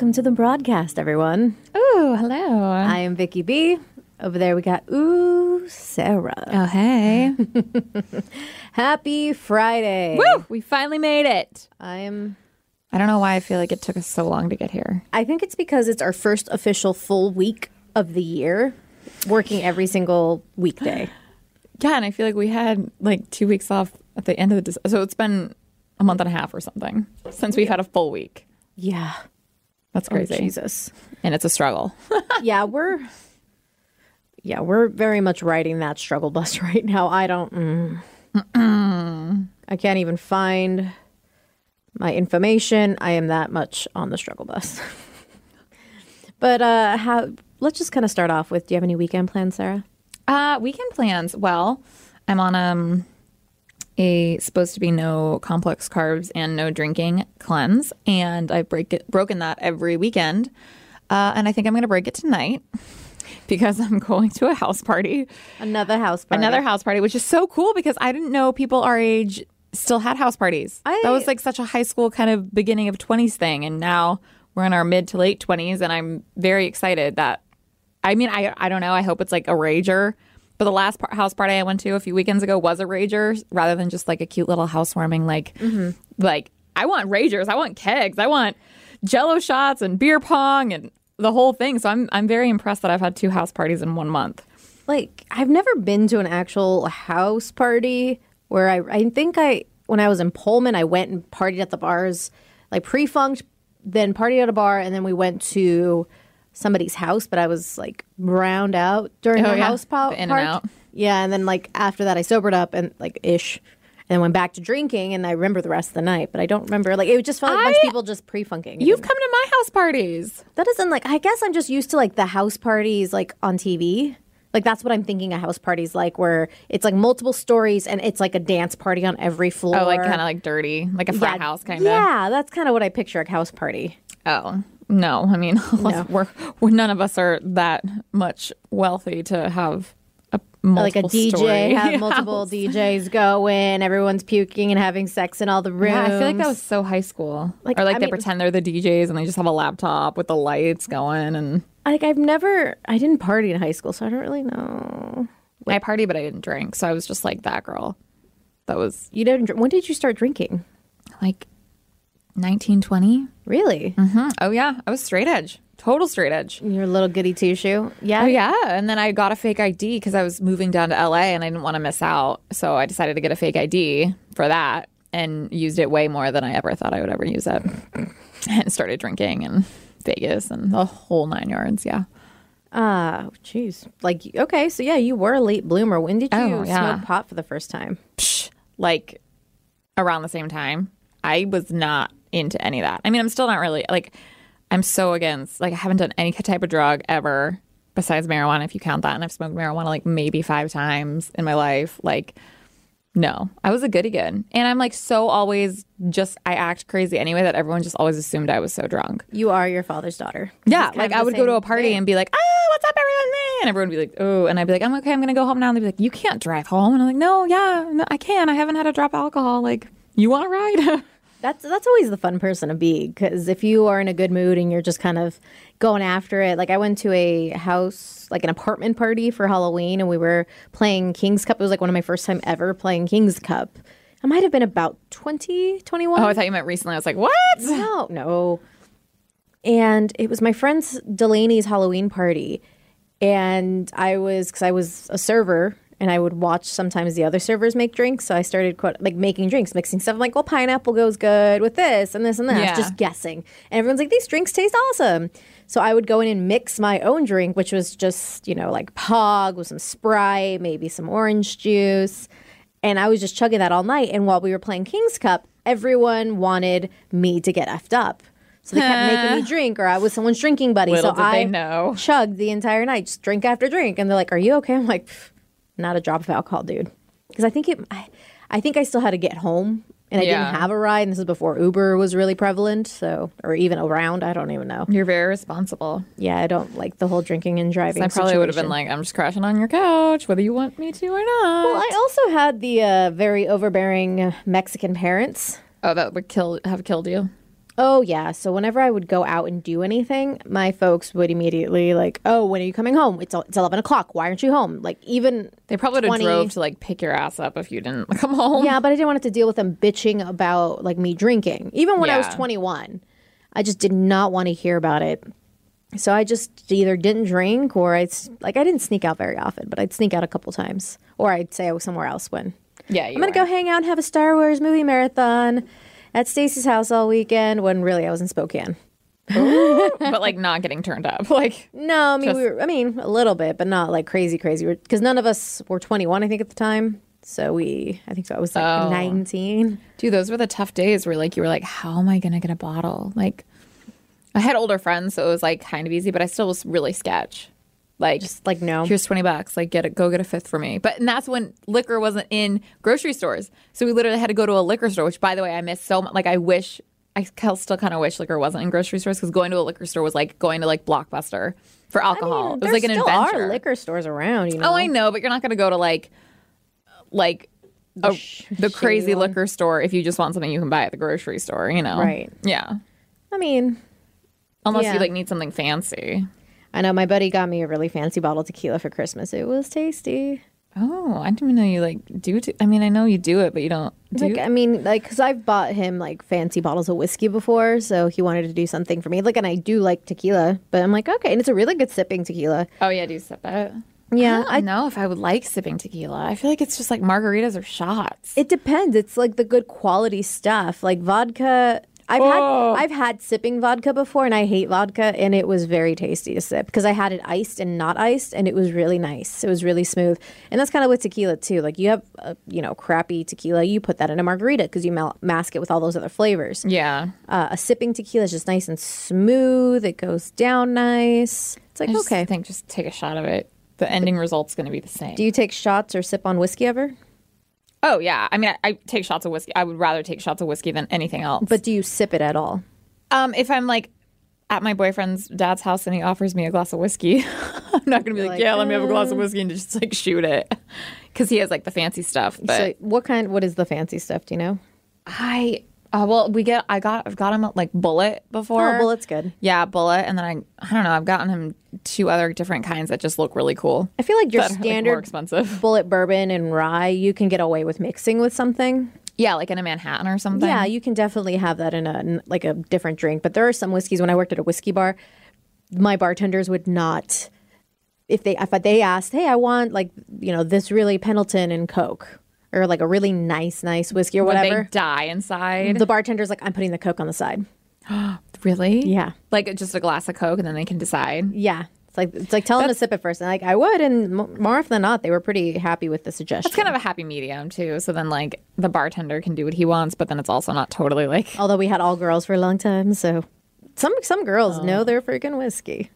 Welcome to the broadcast, everyone. Oh, hello. I am Vicky B. Over there, we got Ooh Sara. oh, hey. Happy Friday. Woo! We finally made it. I am. I don't know why I feel like it took us so long to get here. I think it's because it's our first official full week of the year, working every single weekday. Yeah, and I feel like we had like two weeks off at the end of the. So it's been a month and a half or something since we've had a full week. Yeah. That's Oh, crazy. Jesus. and it's a struggle. yeah, we're. Yeah, we're very much riding that struggle bus right now. I don't. Mm. I can't even find my information. I am that much on the struggle bus. but uh how? Let's just kind of start off with. Do you have any weekend plans, Sara? Uh, weekend plans. Well, I'm on um a supposed to be no complex carbs and no drinking cleanse, and I've break it broken that every weekend. Uh, and I think I'm going to break it tonight because I'm going to a house party, Another house party. another house party, which is so cool because I didn't know people our age still had house parties. I- that was like such a high school kind of beginning of 20s thing, and now we're in our mid to late 20s, and I'm very excited that I mean, I I don't know. I hope it's like a rager. But the last par- house party I went to a few weekends ago was a rager, rather than just like a cute little housewarming. Like, mm-hmm. like I want ragers. I want kegs. I want Jello shots and beer pong and the whole thing. So I'm I'm very impressed that I've had two house parties in one month. like I've never been to an actual house party where I I think I when I was in Pullman I went and partied at the bars like pre-funked then partied at a bar and then we went to somebody's house but I was like browned out during Oh, the yeah. house The in and out. Yeah, and then like after that I sobered up and like ish and then went back to drinking and I remember the rest of the night but I don't remember like it just felt like a bunch of people just pre-funking. You've come to my house parties. That doesn't like. I guess I'm just used to like the house parties like on TV. Like that's what I'm thinking a house party's like, where it's like multiple stories and it's like a dance party on every floor. Oh, like kind of like dirty, like a frat yeah, house kind of. Yeah, that's kind of what I picture a house party. Oh no, I mean, we're, we're none of us are that much wealthy to have a like a DJ, have multiple. DJs going, everyone's puking and having sex in all the rooms. Yeah, I feel like that was so high school. Like, or like I they mean- pretend they're the DJs and they just have a laptop with the lights going. And like I've never, I didn't party in high school, so I don't really know. I party, but I didn't drink, so I was just like that girl. That was You didn't. When did you start drinking? like 1920. Really? Oh yeah, I was straight edge, total straight edge. Your little goody two shoe. Yeah. Oh yeah, and then I got a fake ID because I was moving down to LA and I didn't want to miss out, so I decided to get a fake ID for that and used it way more than I ever thought I would ever use it, and started drinking in Vegas and the whole nine yards. Yeah. Ah, jeez. Like, okay, so yeah, you were a late bloomer. When did you Oh, yeah. smoke pot for the first time? Psh, like around the same time. I was not into any of that. I mean, I'm still not really like I'm so against like I haven't done any type of drug ever besides marijuana if you count that and I've smoked marijuana like maybe 5 times in my life. Like no, I was a goody good. And I'm like so always just I act crazy anyway that everyone just always assumed I was so drunk. You are your father's daughter. Yeah, like I would go to a party and be like, "Ah, what's up, everyone?" And everyone would be like, "Oh," and I'd be like, "I'm okay. I'm gonna go home now." And they'd be like, "You can't drive home." And I'm like, "No, yeah, no, I can. I haven't had a drop of alcohol. Like, you want to ride?" That's that's always the fun person to be because if you are in a good mood and you're just kind of going after it. Like I went to a house, like an apartment party for Halloween, and we were playing King's Cup. It was like one of my first time ever playing King's Cup. I might have been about 20, 21. oh, I thought you meant recently. I was like, "What?" No, no. And it was my friend's Delaney's Halloween party. And I was, because I was a server and I would watch sometimes the other servers make drinks. So I started quote, like making drinks, mixing stuff. I'm like, well, pineapple goes good with this and this and that. Yeah. Just guessing. And everyone's like, these drinks taste awesome. So I would go in and mix my own drink, which was just, you know, like Pog with some Sprite, maybe some orange juice. And I was just chugging that all night. And while we were playing King's Cup, everyone wanted me to get effed up. So they kept making me drink, or I was someone's drinking buddy. Little so I know. chugged the entire night, just drink after drink. And they're like, "Are you okay?" I'm like, "Pff, "Not a drop of alcohol, dude." Because I think it, I, I think I still had to get home, and I Yeah. didn't have a ride. And this is before Uber was really prevalent, so or even around. I don't even know. You're very responsible. Yeah, I don't like the whole drinking and driving. I probably would have been like, "I'm just crashing on your couch, whether you want me to or not." Well, I also had the uh, very overbearing Mexican parents. oh, that would kill have killed you. Oh yeah. So whenever I would go out and do anything, my folks would immediately like, "Oh, when are you coming home? It's it's eleven o'clock. Why aren't you home?" Like even They probably would have 20 drove to like pick your ass up if you didn't come home. Yeah, but I didn't want to deal with them bitching about like me drinking. Even when I was 21, I just did not want to hear about it. So I just either didn't drink or I, like I didn't sneak out very often, but I'd sneak out a couple times or I'd say I was somewhere else when Yeah, you I'm going to go hang out and have a Star Wars movie marathon at Stacy's house all weekend when really I was in Spokane. but like not getting turned up. Like No, I mean Just- we were I mean a little bit, but not like crazy crazy because none of us were 21 I think at the time. So we I think I was like Oh. 19. Dude, those were the tough days where like you were like, how am I gonna get a bottle? Like I had older friends, so it was like kind of easy, but I still was really sketch. Like Just like no. here's twenty bucks, like get it go get a fifth for me. But and that's when liquor wasn't in grocery stores. So we literally had to go to a liquor store, which by the way I miss so much like I wish I still kind of wish liquor wasn't in grocery stores because going to a liquor store was like going to like Blockbuster for alcohol. it was like an still adventure. are liquor stores around, you oh, know. Oh, I know, but you're not going to go to like, like a, sh- the crazy one. liquor store if you just want something you can buy at the grocery store. You know, Right. Yeah, I mean, unless Yeah. you like need something fancy. I know my buddy got me a really fancy bottle of tequila for Christmas. It was tasty. Oh, I didn't even know you like do. T- I mean, I know you do it, but you don't do. Like I mean, like because I've bought him like fancy bottles of whiskey before, so he wanted to do something for me. Like, and I do like tequila, but I'm like, okay, and it's a really good sipping tequila. oh yeah, do you sip it? Yeah, I don't know if I would like sipping tequila. I feel like it's just like margaritas or shots. It depends. It's like the good quality stuff. Like vodka. I've Oh. had I've had sipping vodka before, and I hate vodka, and it was very tasty to sip because I had it iced and not iced, and it was really nice. It was really smooth, and that's kind of with tequila too. Like you have, uh, you know, crappy tequila, you put that in a margarita because you mal- mask it with all those other flavors. yeah, Uh, a sipping tequila is just nice and smooth. It goes down nice. It's like I just okay. think just take a shot of it. The ending result's going to be the same. Do you take shots or sip on whiskey ever? Oh yeah, I mean, I, I take shots of whiskey. I would rather take shots of whiskey than anything else. But do you sip it at all? Um, if I'm like at my boyfriend's dad's house and he offers me a glass of whiskey, I'm not gonna be like, like, yeah, let me have a glass of whiskey and just like shoot it, because he has like the fancy stuff. But so what kind? What is the fancy stuff? Do you know? I, uh, well, we get, I got, I've got him at, like Bulleit before. Oh, Bulleit's good. Yeah, Bulleit, and then I, I don't know, I've gotten him two other different kinds that just look really cool. I feel like your That are, like, more standard expensive. Bulleit bourbon and rye, you can get away with mixing with something. Yeah, like in a Manhattan or something. Yeah, you can definitely have that in a like a different drink. But there are some whiskeys. When I worked at a whiskey bar, my bartenders would not, if they if they asked, hey, I want like you know this really Pendleton and Coke or like a really nice nice whiskey or Would whatever. they die inside? The bartender's like, I'm putting the Coke on the side. really? Yeah. Like just a glass of Coke, and then they can decide. Yeah. It's like it's like tell them to sip it first, and like I would, and mo- more often than not, they were pretty happy with the suggestion. It's kind of a happy medium too. So then, like, the bartender can do what he wants, but then it's also not totally like Although we had all girls for a long time, so some some girls Oh. know their freaking whiskey.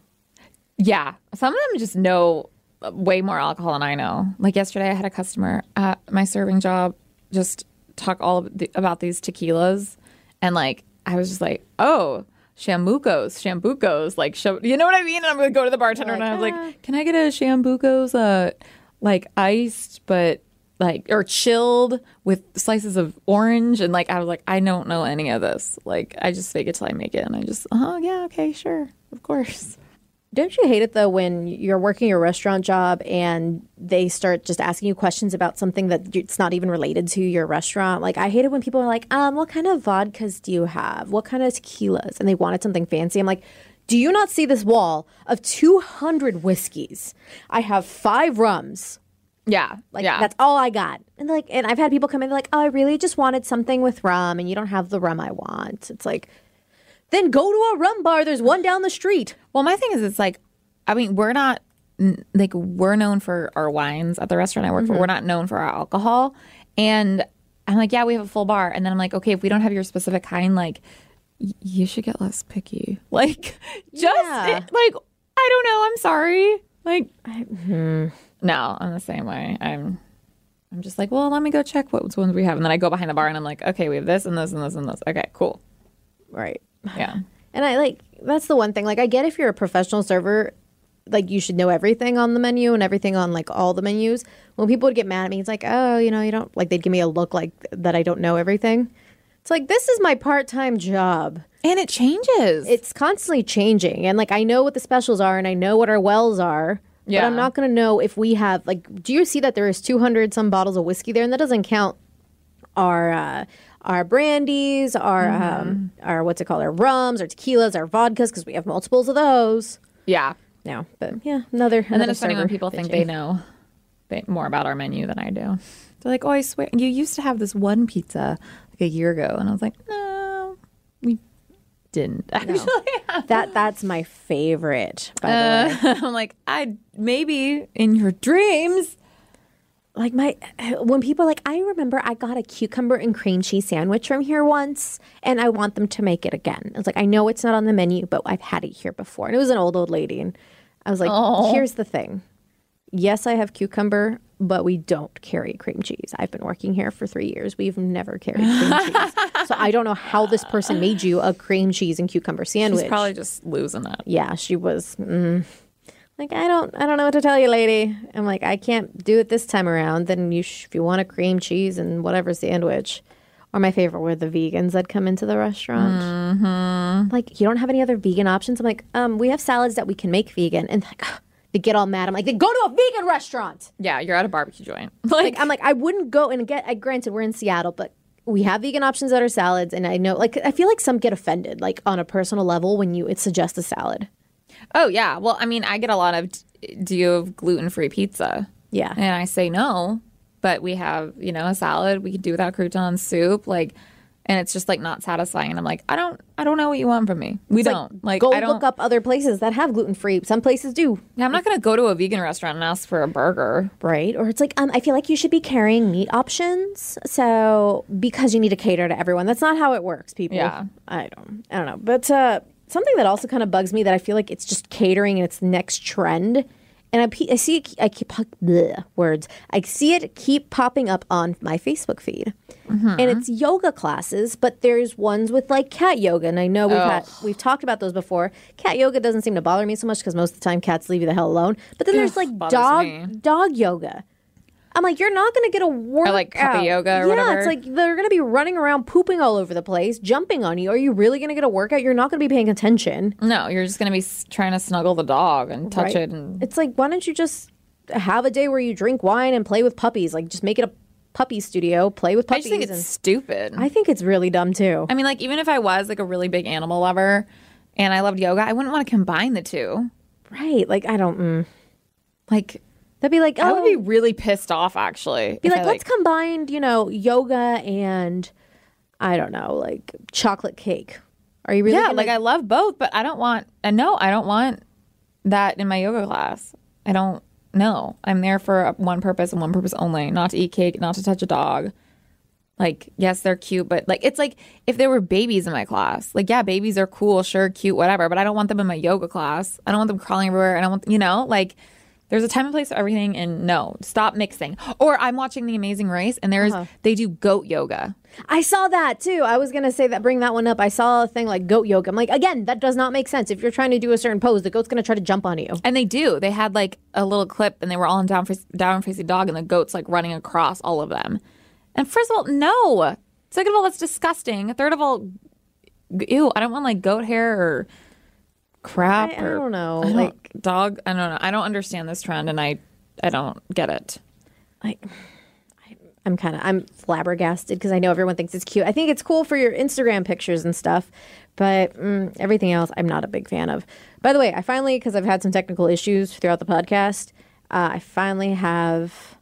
Yeah, some of them just know way more alcohol than I know. Like yesterday, I had a customer at my serving job just talk all about these tequilas, and like I was just like, oh. Shambucos, Shambucos, like, you know what I mean? And I'm gonna go to the bartender and I was like, can I get a Shambucos, uh, like iced, but like, or chilled with slices of orange? And like, I was like, I don't know any of this. Like, I just fake it till I make it. And I just, oh, yeah, okay, sure, of course. Don't you hate it though when you're working your restaurant job and they start just asking you questions about something that it's not even related to your restaurant? Like I hate it when people are like, "Um, what kind of vodkas do you have? What kind of tequilas?" and they wanted something fancy. I'm like, "Do you not see this wall of 200 whiskeys? I have 5 rums. Yeah, Like yeah. that's all I got." And like and I've had people come in they're like, "Oh, I really just wanted something with rum and you don't have the rum I want." It's like, "Then go to a rum bar. There's one down the street." Well, my thing is, it's like, I mean, we're not like we're known for our wines at the restaurant I work for. We're not known for our alcohol, and I'm like, yeah, we have a full bar, and then I'm like, okay, if we don't have your specific kind, like, y- you should get less picky. Like, just Yeah. it- like, I don't know. I'm sorry. Like, hmm no, I'm the same way. I'm. I'm just like, well, let me go check what ones we have, and then I go behind the bar, and I'm like, okay, we have this and this and this and this. Okay, cool. Right. Yeah. And I like that's the one thing. Like I get if you're a professional server, like you should know everything on the menu and everything on like all the menus. When people would get mad at me, it's like, oh, you know, you don't like they'd give me a look like that I don't know everything. It's like this is my part time job. And it changes. it's constantly changing and like i know what the specials are and i know what our wells are but Yeah. i'm not going to know if we have like do you see that there is 200 some bottles of whiskey there and that doesn't count our uh our brandies our um our what's it called our rums our tequilas our vodkas because we have multiples of those yeah. no but yeah another And then it's funny when people think they know they, more about our menu than I do. They're like, "Oh, I swear, you used to have this one pizza like a year ago," and I was like, "No, we didn't." Actually, that that's my favorite by the way I'm like, "I maybe in your dreams." Like my when people are like i remember i got a cucumber and cream cheese sandwich from here once and i want them to make it again. It's like i know it's not on the menu but i've had it here before. And it was an old old lady and i was like here's the thing. Yes i have cucumber but we don't carry cream cheese. I've been working here for three years. We've never carried cream cheese. So i don't know how this person made you a cream cheese and cucumber sandwich. She's probably just losing it. yeah, she was mm, like, I don't, I don't know what to tell you, lady. I'm like, I can't do it this time around. Then you, sh- if you want a cream cheese and whatever sandwich, or my favorite were the vegans that come into the restaurant. Mm-hmm. Like, you don't have any other vegan options. I'm like, um, we have salads that we can make vegan, and like, they get all mad. I'm like, they go to a vegan restaurant. Yeah, you're at a barbecue joint. Like, I'm like, I wouldn't go and get. I granted, we're in Seattle, but. We have vegan options that are salads, and I know, like, I feel like some get offended, like on a personal level, when you it suggests a salad. Oh yeah. Well, I mean, I get a lot of do you have gluten free pizza? Yeah, And I say no, but we have, you know, a salad we could do without croutons, soup, like and it's just like not satisfying. And I'm like, I don't I don't know what you want from me. We don't. Like, go I don't look up other places that have gluten free. Some places do, Yeah, I'm not gonna go to a vegan restaurant and ask for a burger. right? Or it's like, um, I feel like you should be carrying meat options, so because you need to cater to everyone. That's not how it works, people. Yeah. I don't, I don't know. But uh, something that also kind of bugs me that I feel like it's just catering and it's the next trend. And I, pe- I see it, I keep bleh, words. I see it keep popping up on my Facebook feed, mm-hmm. and it's yoga classes. But there's ones with like cat yoga, and I know we've had oh. we've talked about those before. Cat yoga doesn't seem to bother me so much because most of the time cats leave you the hell alone. But then there's like dog me. dog yoga. I'm like, you're not going to get a workout. like puppy yoga or yeah, whatever. it's like they're going to be running around, pooping all over the place, jumping on you. Are you really going to get a workout? You're not going to be paying attention. No, you're just gonna be s- trying to snuggle the dog and touch right? it and It's like, why don't you just have a day where you drink wine and play with puppies? Like, just make it a puppy studio, play with puppies. I just think it's and- stupid. I think it's really dumb too. I mean, like, even if I was like a really big animal lover and I loved yoga, I wouldn't want to combine the two. right? Like, I don't. Mm. Like, That'd be like, I oh, would be oh. really pissed off actually. be like, I, let's combine, you know, yoga and I don't know, like chocolate cake. Are you really? yeah, gonna- like I love both, but I don't want, and no, I don't want that in my yoga class. I don't know. I'm there for uh, one purpose and one purpose only not to eat cake, not to touch a dog. Like, yes, they're cute, but like, it's like if there were babies in my class. Like, yeah, babies are cool, sure, cute, whatever, but I don't want them in my yoga class. I don't want them crawling everywhere. I don't want, you know, like, there's a time and place for everything, and no, stop mixing. Or I'm watching The Amazing Race, and there's uh-huh. they do goat yoga. I saw that too. I was gonna say that, bring that one up. I saw a thing like goat yoga. I'm like, again, that does not make sense. If you're trying to do a certain pose, the goat's gonna try to jump on you. And they do. They had like a little clip, and they were all in down down facing dog, and the goats like running across all of them. And first of all, no. Second of all, that's disgusting. Third of all, ew. I don't want like goat hair or crap I, I or don't know. I don't- like, dog. I don't know. I don't understand this trend, and I I don't get it. like I- I'm kind of I'm flabbergasted because I know everyone thinks it's cute. I think it's cool for your Instagram pictures and stuff, but mm, everything else I'm not a big fan of. By the way, I finally because I've had some technical issues throughout the podcast, uh, I finally have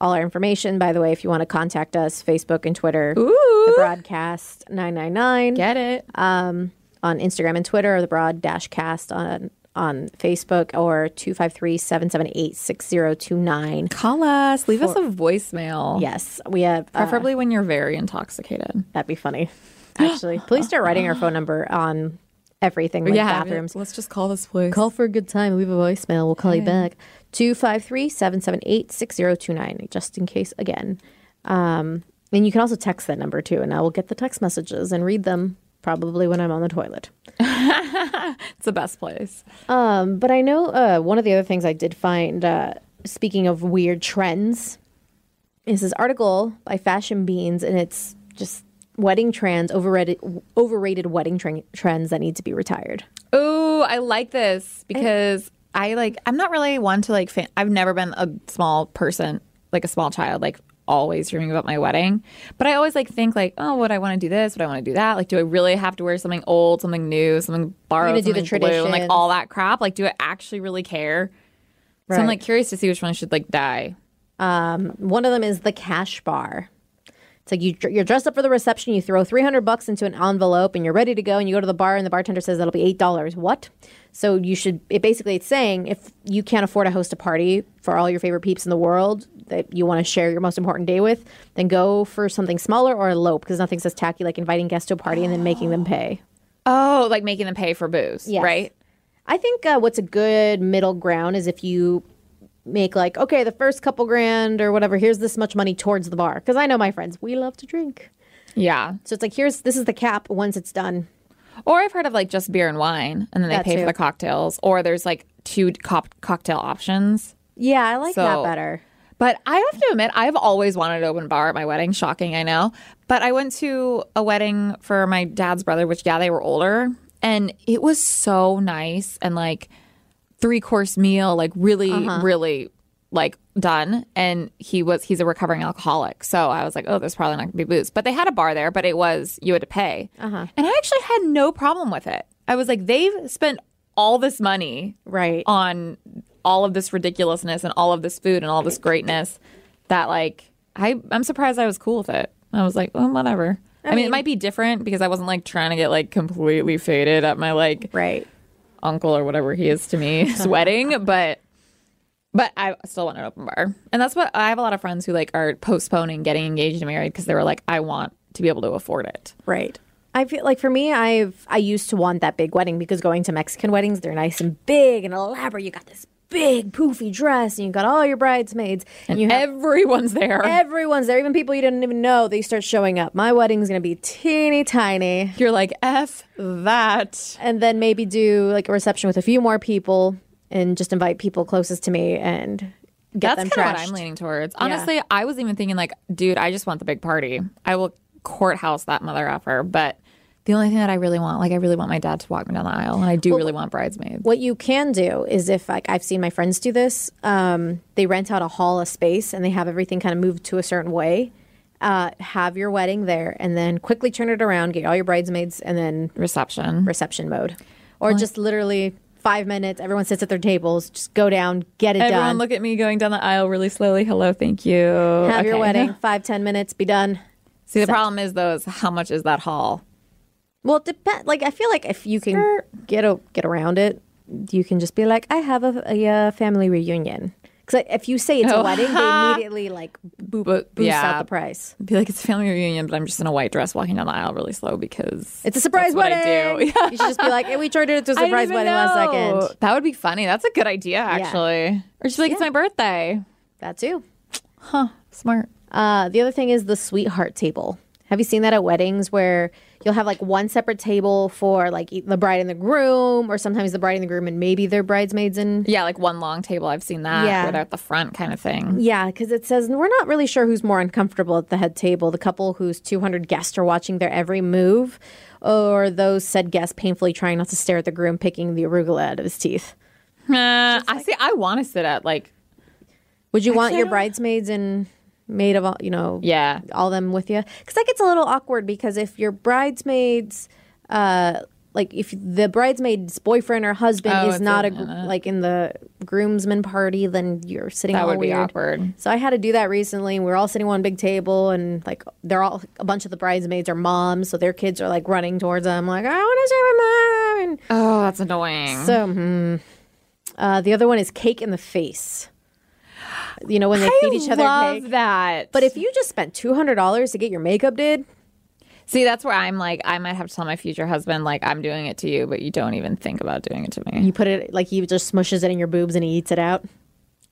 all our information. By the way, if you want to contact us, Facebook and Twitter, the broadcast nine nine nine Get it? um, on Instagram and Twitter, or the broad dash cast on on Facebook, or 253-778-6029. Call us. Leave us a voicemail. Yes, we have. Uh, Preferably when you're very intoxicated. that'd be funny. Actually, please start writing our phone number on everything like bathrooms. Let's just call this place. Call for a good time. Leave a voicemail. We'll call you back. 253-778-6029, just in case again. Um, and you can also text that number too, and I will get the text messages and read them probably when I'm on the toilet. It's the best place. Um, but I know uh, one of the other things I did find, uh, speaking of weird trends, is this article by Fashion Beans, and it's just wedding trends, overrated overrated wedding tre- trends that need to be retired. Oh, I like this because I like. I'm not really one to like. Fan- I've never been a small person, like a small child, like always dreaming about my wedding. But I always like think like, oh, would I want to do this? Would I want to do that? Like, do I really have to wear something old, something new, something borrowed, gonna do the something blue, and like all that crap? Like, do I actually really care? So I'm like curious to see which one should like die. Um, one of them is the cash bar. It's like you, you're dressed up for the reception, you throw 300 bucks into an envelope and you're ready to go and you go to the bar and the bartender says that'll be $8. What? So you should, it basically it's saying if you can't afford to host a party for all your favorite peeps in the world that you want to share your most important day with, then go for something smaller or elope because nothing says tacky like inviting guests to a party and then making them pay. Oh, like making them pay for booze, Yes. right? I think uh, what's a good middle ground is if you make like, okay, the first couple grand or whatever, here's this much money towards the bar. Because I know my friends, we love to drink. Yeah. So it's like, here's this is the cap once it's done. Or I've heard of like just beer and wine, and then they That pay too. for the cocktails. Or there's like two cop- cocktail options. Yeah, I like that better. But I have to admit, I've always wanted an open bar at my wedding. Shocking, I know. But I went to a wedding for my dad's brother, which, yeah, they were older. And it was so nice and like three course meal, like really, uh-huh. really like done. And he was, he's a recovering alcoholic. So I was like, oh, there's probably not gonna be booze. But they had a bar there, but it was, you had to pay. Uh-huh. And I actually had no problem with it. I was like, they've spent all this money Right. on all of this ridiculousness and all of this food and all this greatness that like I I'm surprised I was cool with it. I was like, well, whatever. I, mean, it might be different because I wasn't like trying to get like completely faded at my like Right. uncle or whatever he is to me's wedding, but but I still want an open bar. And that's what I have a lot of friends who like are postponing getting engaged and married because they were like, I want to be able to afford it. Right. I feel like for me, I've I used to want that big wedding because going to Mexican weddings, they're nice and big and elaborate. You got this big poofy dress and you've got all your bridesmaids and, you have Everyone's there. everyone's there, even people you didn't even know. They start showing up. My wedding's gonna be teeny tiny. You're like, F that. and then maybe do like a reception with a few more people and just invite people closest to me and get That's them kind of trashed. what I'm leaning towards. Honestly, I was even thinking like, dude, I just want the big party. I will courthouse that mother effer. But the only thing that I really want, like, I really want my dad to walk me down the aisle, and I do really want bridesmaids. What you can do is if like I've seen my friends do this, um, they rent out a hall, a space, and they have everything kind of moved to a certain way. Uh, have your wedding there, and then quickly turn it around, get all your bridesmaids, and then Reception. reception mode, or just literally five minutes. Everyone sits at their tables. Just go down, get it Everyone done. Everyone look at me going down the aisle really slowly. Hello, thank you. have your wedding. Five ten minutes, be done. See, the problem is though, is how much is that hall? Well, it depends. Like I feel like if you can get a, get around it, you can just be like, I have a, a, uh, family reunion. Because if you say it's a Oh, wedding, they immediately like boop, But, boost yeah. out the price. Be like, it's a family reunion, but I'm just in a white dress walking down the aisle really slow because It's a surprise wedding. I do. You should just be like, hey, we turned it into a surprise wedding last know. second. That would be funny. That's a good idea, actually. Or just be like, it's my birthday. That too. Huh. Smart. Uh, the other thing is the sweetheart table. Have you seen that at weddings where you'll have like one separate table for like the bride and the groom, or sometimes the bride and the groom and maybe their bridesmaids and Yeah, like one long table. I've seen that. Yeah. Where they're at the front kind of thing. Yeah, because it says we're not really sure who's more uncomfortable at the head table the couple whose 200 guests are watching their every move, or those said guests painfully trying not to stare at the groom picking the arugula out of his teeth. Uh, I see. I want to sit at like, Would you want your bridesmaids and maid of all, you know, yeah. all them with you? Because that gets a little awkward because if your bridesmaids, uh, like if the bridesmaid's boyfriend or husband Oh, is not a, gr- uh, like in the groomsman party, then you're sitting That all would be awkward. So I had to do that recently. We were all sitting on one big table, and like they're all a bunch of the bridesmaids are moms, so their kids are like running towards them, like I want to see my mom. And Oh, that's annoying. so, hmm. uh, the other one is cake in the face. You know when they feed each other I love that. But if you just spent two hundred dollars to get your makeup did, see, that's where I'm like, I might have to tell my future husband, like, I'm doing it to you, but you don't even think about doing it to me. you put it like he just smushes it in your boobs and he eats it out.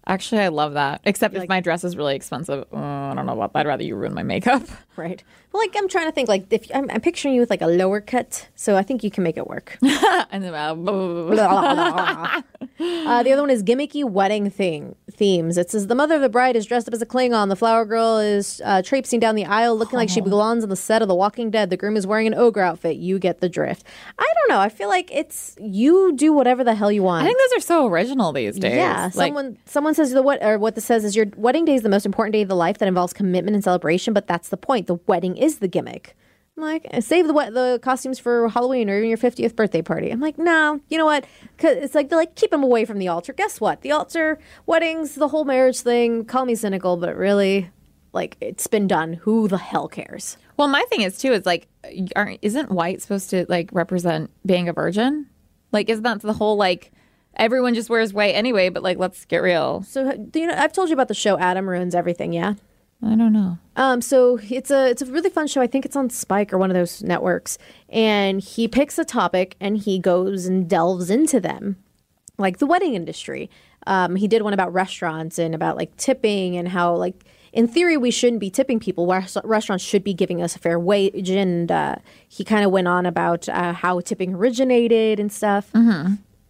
Actually, I love that. Except if like- my dress is really expensive, uh, I don't know about that. I'd rather you ruin my makeup. Right. Well, like I'm trying to think, like if I'm, I'm picturing you with like a lower cut, so I think you can make it work. and then, uh, uh, the other one is gimmicky wedding thing themes. It says the mother of the bride is dressed up as a Klingon. The flower girl is uh, traipsing down the aisle, looking like she belongs on the set of The Walking Dead. The groom is wearing an ogre outfit. You get the drift. I don't know. I feel like it's you do whatever the hell you want. I think those are so original these days. Yeah, Like, someone someone says the what or what this says is your wedding day is the most important day of the life that involves commitment and celebration, but that's the point. The wedding is the gimmick. I'm like, save the the costumes for Halloween or even your 50th birthday party. I'm like, no, you know what? Cause it's like they're like keep them away from the altar. Guess what? The altar, weddings, the whole marriage thing. Call me cynical, but really, like it's been done. Who the hell cares? well, my thing is too is like, aren't, isn't white supposed to like represent being a virgin? Like, isn't that the whole like everyone just wears white anyway? But like, let's get real. So you know? I've told you about the show Adam ruins everything. Yeah. I don't know. Um, so it's a it's a really fun show. I think it's on Spike or one of those networks. And he picks a topic and he goes and delves into them, like the wedding industry. Um, he did one about restaurants and about like tipping and how like in theory we shouldn't be tipping people. Restaurants should be giving us a fair wage. And uh, he kind of went on about uh, how tipping originated and stuff,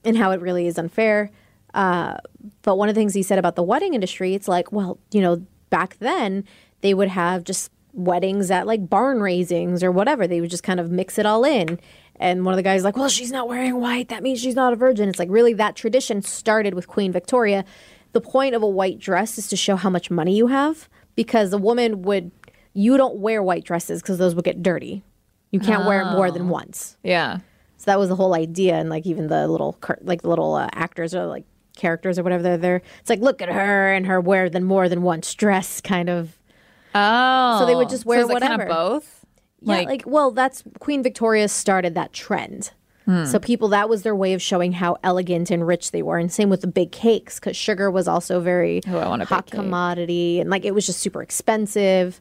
and how it really is unfair. Uh, but one of the things he said about the wedding industry, it's like, well, you know, back then they would have just weddings at like barn raisings or whatever. They would just kind of mix it all in. And one of the guys like, well, she's not wearing white. That means she's not a virgin. It's like really that tradition started with Queen Victoria. The point of a white dress is to show how much money you have because the woman would, you don't wear white dresses because those would get dirty. You can't wear it more than once. Yeah. So that was the whole idea, and like even the little like the little uh, actors are like characters or whatever they're there. It's like look at her and her wear than more than once dress kind of. Oh, So they would just wear is it kind whatever. of both. Yeah, like, well, that's Queen Victoria started that trend. Hmm. So people that was their way of showing how elegant and rich they were, and same with the big cakes because sugar was also very Ooh, I want a hot commodity, and like it was just super expensive.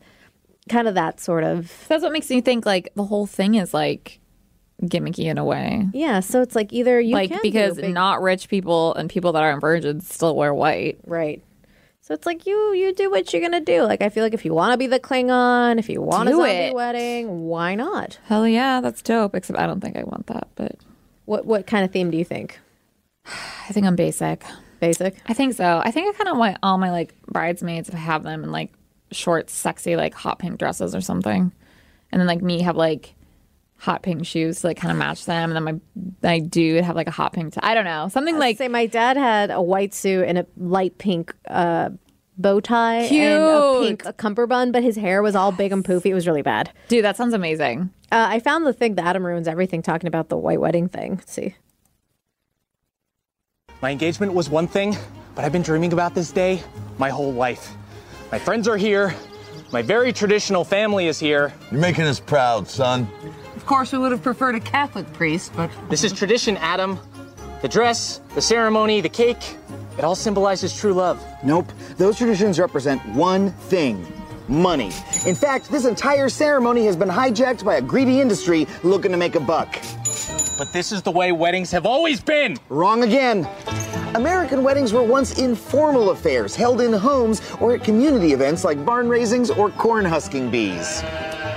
Kind of that sort of that's what makes me think like the whole thing is like gimmicky in a way. yeah. So it's like either you like because big- not rich people and people that aren't virgins still wear white. Right. So it's like you you do what you're gonna do. Like I feel like if you want to be the Klingon, if you want a Do zombie it. wedding, why not? Hell yeah, that's dope. Except I don't think I want that, but What what kind of theme do you think? I think I'm basic. Basic. I think so. I think I kind of want all my like bridesmaids if I have them in like short, sexy, like hot pink dresses or something, and then like me have like hot pink shoes to like kind of match them, and then my my dude have like a hot pink. T- I don't know, something like Say my dad had a white suit and a light pink uh, bow tie and a Cute. pink cummerbund, but his hair was all big and poofy. It was really bad. dude. That sounds amazing. Uh, I found the thing that Adam ruins everything talking about the white wedding thing. Let's see. My engagement was one thing, but I've been dreaming about this day my whole life. My friends are here. My very traditional family is here. You're making us proud, son. Of course, we would have preferred a Catholic priest, but This is tradition, Adam. The dress, the ceremony, the cake, it all symbolizes true love. Nope. Those traditions represent one thing money. In fact, this entire ceremony has been hijacked by a greedy industry looking to make a buck. But this is the way weddings have always been. Wrong again. American weddings were once informal affairs held in homes or at community events like barn raisings or corn husking bees.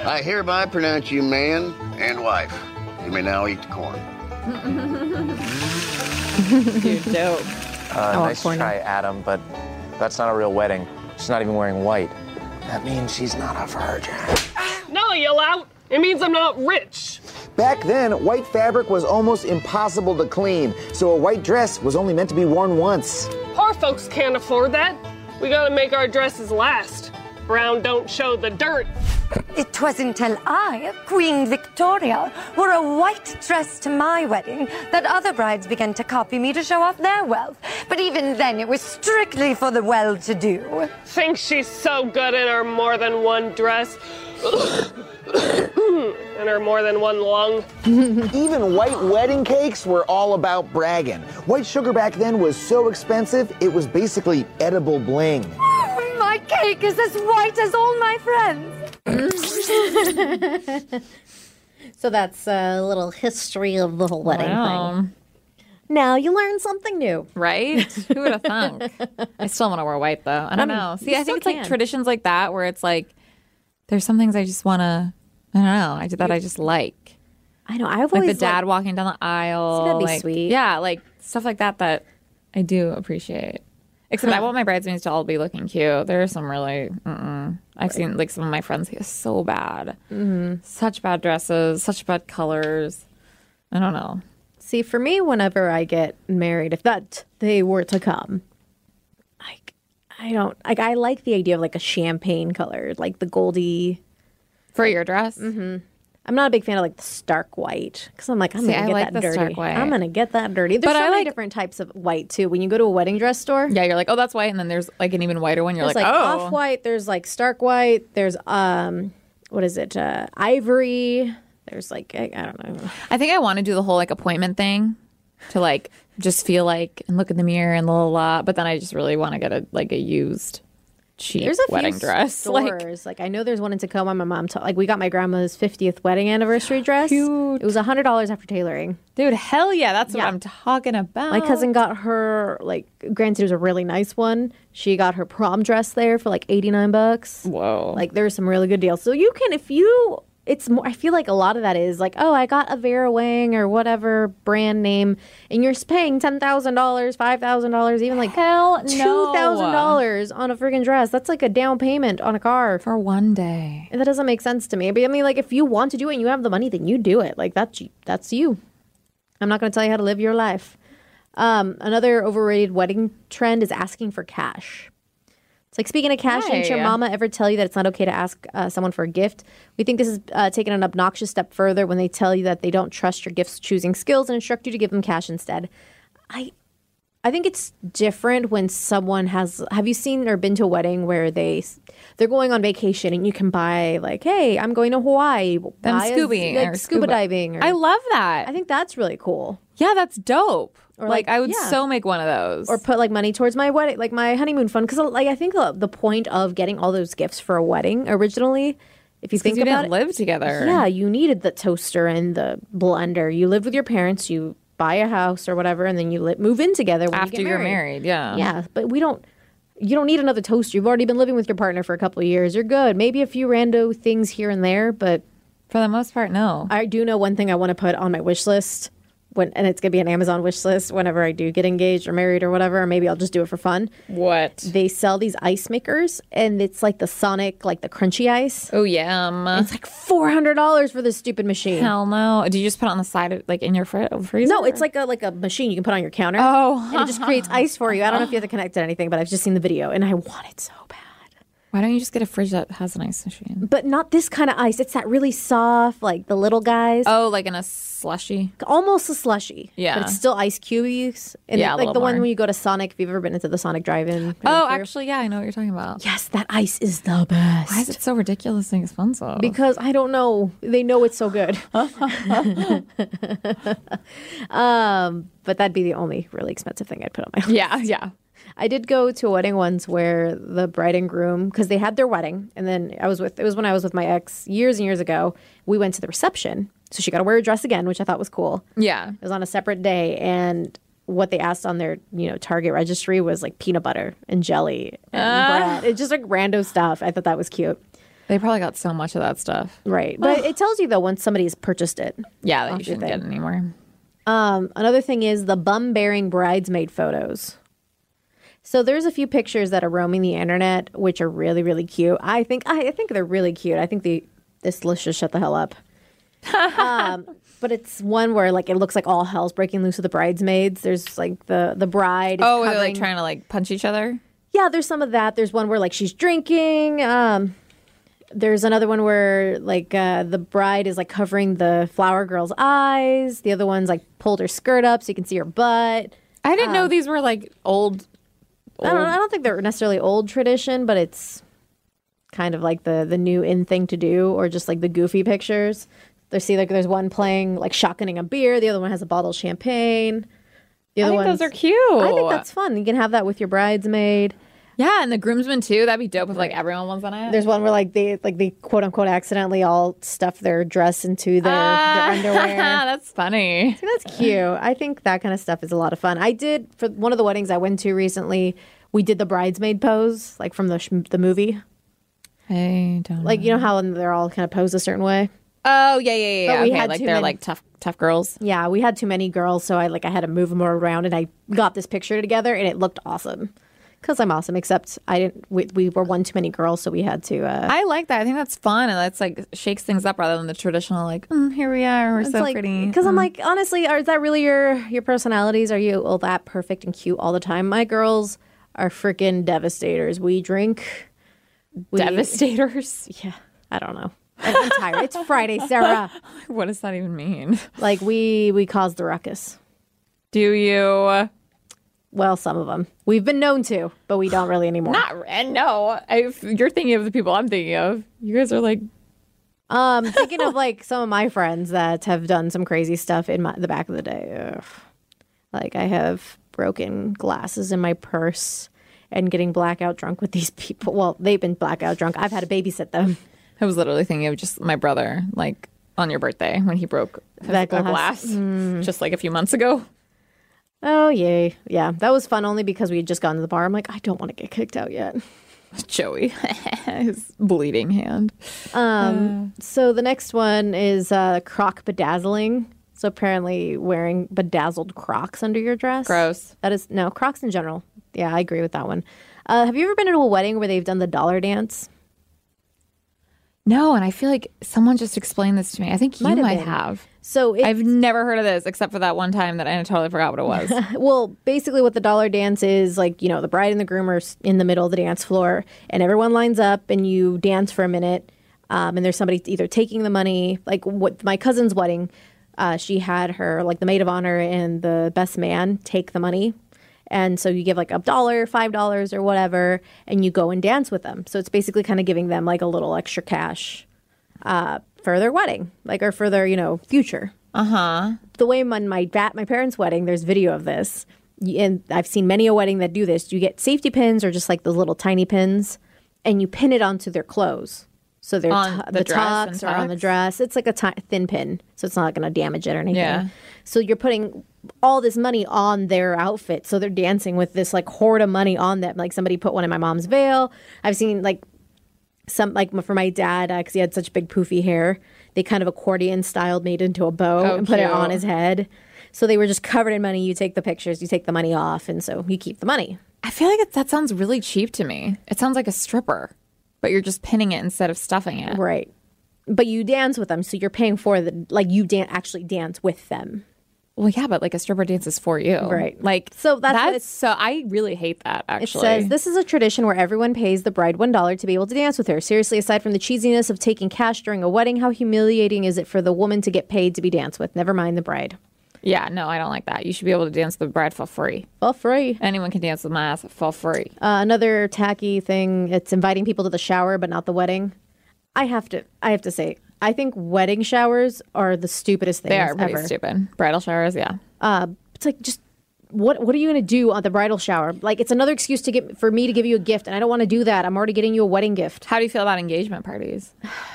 I hereby pronounce you man and wife. You may now eat the corn. Dude, dope. Uh, want nice corn try, Adam, but that's not a real wedding. She's not even wearing white. That means she's not a virgin. No, yell out. It means I'm not rich. Back then, white fabric was almost impossible to clean, so a white dress was only meant to be worn once. Poor folks can't afford that. We gotta make our dresses last. Brown don't show the dirt. It was until I, Queen Victoria, wore a white dress to my wedding that other brides began to copy me to show off their wealth. But even then, it was strictly for the well to do. Think she's so good in her more than one dress. and her more than one lung. Even white wedding cakes were all about bragging. White sugar back then was so expensive, it was basically edible bling. My cake is as white as all my friends. So that's a little history of the whole wedding thing. Now you learn something new. Right? Who would have thunk? I still want to wear white though. I don't Um, know. See, I think it's like traditions like that where it's like there's some things I just want to. I don't know. I that I just like. I know. I've like always the dad liked- walking down the aisle. See, that'd be like- sweet. Yeah, like stuff like that that I do appreciate. Except I want my bridesmaids to all be looking cute. There are some really. Mm-mm. I've seen like some of my friends get so bad, mm-hmm. such bad dresses, such bad colors. I don't know. See, for me, whenever I get married, if that they were to come, like I don't like. I like the idea of like a champagne color, like the goldy. For your dress, I'm not a big fan of like the stark white because I'm like I'm See, gonna I get like that dirty. I'm gonna get that dirty. There's But so I many like- different types of white too. When you go to a wedding dress store, yeah, you're like, oh, that's white, and then there's like an even whiter one. You're like, like, oh, off white. There's like stark white. There's um, what is it? Uh, ivory. There's like I, I don't know. I think I want to do the whole like appointment thing to like just feel like and look in the mirror and la la la. But then I just really want to get a like a used cheap There's a wedding few dress. Like stores. Like, I know there's one in Tacoma. My mom, like we got my grandma's 50th wedding anniversary dress. Cute. It was hundred dollars after tailoring. dude, hell yeah, that's Yeah. what I'm talking about. My cousin got her like, granted, it was a really nice one. She got her prom dress there for like 89 bucks. Whoa. Like there's some really good deals. So you can if you it's more I feel like a lot of that is like, oh, I got a Vera Wang or whatever brand name and you're paying ten thousand dollars, five thousand dollars, even like Hell two thousand dollars on a freaking dress. That's like a down payment on a car. for one day. And that doesn't make sense to me. But I mean, like, if you want to do it and you have the money, then you do it. Like that's that's you. I'm not going to tell you how to live your life. Um, another overrated wedding trend is asking for cash. It's like speaking of cash, didn't your mama ever tell you that it's not okay to ask uh, someone for a gift? We think this is uh, taking an obnoxious step further when they tell you that they don't trust your gift's choosing skills and instruct you to give them cash instead. I I think it's different when someone has. Have you seen or been to a wedding where they they're going on vacation and you can buy like, hey, I'm going to Hawaii. Them buy a- like or scuba, diving. Or, I love that. I think that's really cool. yeah, that's dope. Or like, like- I would yeah. so make one of those. Or put like money towards my wedding, like my honeymoon fund. Because like I think the, the point of getting all those gifts for a wedding originally, if you think you about didn't it, live together. Yeah, you needed the toaster and the blender. You lived with your parents. You buy a house or whatever, and then you li- move in together when After you get you're married, yeah. Yeah, but we don't. You don't need another toaster. You've already been living with your partner for a couple of years. You're good. Maybe a few rando things here and there, but For the most part, no. I do know one thing I want to put on my wish list. When, and it's gonna be an Amazon wish list whenever I do get engaged or married or whatever. Or maybe I'll just do it for fun. What? They sell these ice makers, and it's like the Sonic, like the crunchy ice. Oh, yeah. It's like four hundred dollars for this stupid machine. Hell no. Do you just put it on the side of, like, in your fr- freezer? No, it's like a like a machine you can put on your counter. Oh. and it just creates ice for you. I don't know if you have to connect to anything, but I've just seen the video, and I want it so bad. Why don't you just get a fridge that has an ice machine? But not this kind of ice. It's that really soft, like the little guys. Oh, like in a slushy? almost a slushy. Yeah. but it's still ice cubes. And Yeah, like the one more. when you go to Sonic. If you've ever been into the Sonic Drive-In. Oh, actually, yeah, I know what you're talking about. yes, that ice is the best. Why is it so ridiculously expensive? Because I don't know. They know it's so good. um, but that'd be the only really expensive thing I'd put on my list. yeah, yeah. I did go to a wedding once where the bride and groom, because they had their wedding, and then I was with, it was when I was with my ex years and years ago. We went to the reception. So she got to wear a dress again, which I thought was cool. Yeah. It was on a separate day. And what they asked on their, you know, Target registry was like peanut butter and jelly and Ah. bread. It's just like random stuff. I thought that was cute. They probably got so much of that stuff. Right. But it tells you, though, once somebody's purchased it. Yeah, that you shouldn't get anymore. Um, another thing is the bum bearing bridesmaid photos. So there's a few pictures that are roaming the internet, which are really, really cute. I think I, I think they're really cute. I think the this list just shut the hell up. um, but it's one where like it looks like all hell's breaking loose with the bridesmaids. There's like the the bride. Is Oh, they're like trying to like punch each other? yeah, there's some of that. There's one where like she's drinking. Um, there's another one where like uh, the bride is like covering the flower girl's eyes. The other one's like pulled her skirt up so you can see her butt. I didn't know these were like old. I don't, I don't think they're necessarily old tradition, but it's kind of like the the new in thing to do, or just like the goofy pictures. There's see like there's one playing like shotgunning a beer. The other one has a bottle of champagne. The I think ones those are cute. I think that's fun. You can have that with your bridesmaid. Yeah, and the groomsmen too. That'd be dope if like everyone was on it. There's one where like they like they quote unquote accidentally all stuff their dress into their, Ah. their underwear. that's funny. That's cute. I think that kind of stuff is a lot of fun. I did for one of the weddings I went to recently. We did the bridesmaid pose, like from the sh- the movie. I don't. Like you know how they're all kind of posed a certain way. oh yeah, yeah, yeah. But yeah. we okay, had like too they're many- like tough, tough girls. Yeah, we had too many girls, so I like I had to move them around, and I got this picture together, and it looked awesome. Cause I'm awesome, except I didn't. We, we were one too many girls, so we had to. Uh, I like that. I think that's fun, and that's like shakes things up rather than the traditional like, mm, here we are, we're so like, pretty. Because I'm Mm. like, honestly, are, is that really your your personalities? Are you all that perfect and cute all the time? My girls are freaking devastators. We drink. We, devastators. Yeah, I don't know. I'm, I'm tired. It's Friday, Sara. what does that even mean? Like we we cause the ruckus. Do you? Well, some of them we've been known to, but we don't really anymore. Not and no. If you're thinking of the people I'm thinking of, you guys are like Um, thinking of like some of my friends that have done some crazy stuff in my, the back of the day. Ugh. Like I have broken glasses in my purse and getting blackout drunk with these people. Well, they've been blackout drunk. I've had to babysit them. I was literally thinking of just my brother, like on your birthday when he broke a, That glass. glass, just like a few months ago. Oh yay, yeah, that was fun only because we had just gone to the bar. I'm like, I don't want to get kicked out yet. Joey, his bleeding hand. Um, so the next one is uh, croc bedazzling. So apparently wearing bedazzled Crocs under your dress. Gross. That is no Crocs in general. Yeah, I agree with that one. Uh, have you ever been to a wedding where they've done the dollar dance? No, and I feel like someone just explained this to me. I think you Might might, have been. have. So I've never heard of this except for that one time that I totally forgot what it was. well, basically, what the dollar dance is like, you know, the bride and the groom are in the middle of the dance floor, and everyone lines up, and you dance for a minute. Um, and there's somebody either taking the money, like what my cousin's wedding, uh, she had her like the maid of honor and the best man take the money, and so you give like a dollar, five dollars, or whatever, and you go and dance with them. So it's basically kind of giving them like a little extra cash uh, for their wedding, like or for their you know future Uh huh. the way my my, bat, my parents' wedding, there's video of this, and I've seen many a wedding that do this. You get safety pins or just like those little tiny pins, and you pin it onto their clothes. So they're On tu- the the, tucks are on the dress. It's like a thin pin, so it's not going to damage it or anything. Yeah. So you're putting all this money on their outfit, so they're dancing with this like hoard of money on them. Like somebody put one in my mom's veil. I've seen like some like for my dad uh, because he had such big poofy hair. They kind of accordion styled, made into a bow, Oh, and put it on his head. So they were just covered in money. You take the pictures, you take the money off, and so you keep the money. I feel like it, that sounds really cheap to me. It sounds like a stripper, but you're just pinning it instead of stuffing it. Right. But you dance with them, so you're paying for the like you dan- actually dance with them. Well, yeah, but like a stripper dances for you, Right. Like So that's that's so. I really hate that. It Actually, says this is a tradition where everyone pays the bride one dollar to be able to dance with her. Seriously, aside from the cheesiness of taking cash during a wedding, how humiliating is it for the woman to get paid to be danced with? Never mind the bride. Yeah, no, I don't like that. You should be able to dance the bride for free. For free. Anyone can dance with my ass for free. Uh, another tacky thing. It's inviting people to the shower, but not the wedding. I have to. I have to say. I think wedding showers are the stupidest things They are pretty ever. stupid. Bridal showers, yeah. Uh, it's like just what what are you going to do on the bridal shower? Like it's another excuse to get for me to give you a gift, and I don't want to do that. I'm already getting you a wedding gift. How do you feel about engagement parties?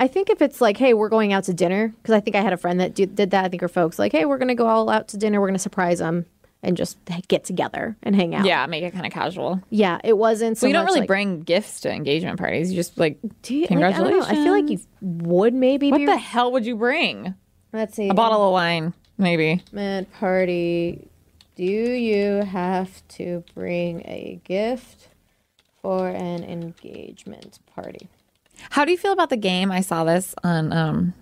I think if it's like, hey, we're going out to dinner, because I think I had a friend that did, did that. I think her folks like, hey, we're going to go all out to dinner. We're going to surprise them and just get together and hang out. Yeah, make it kind of casual. yeah. It wasn't. So So you don't really like, bring gifts to engagement parties. You just like, Do you, like, I, congratulations. I feel like you would maybe. What be, the hell would you bring? Let's see. A bottle of wine, maybe. Engagement party. Do you have to bring a gift for an engagement party? How do you feel about the game? I saw this on um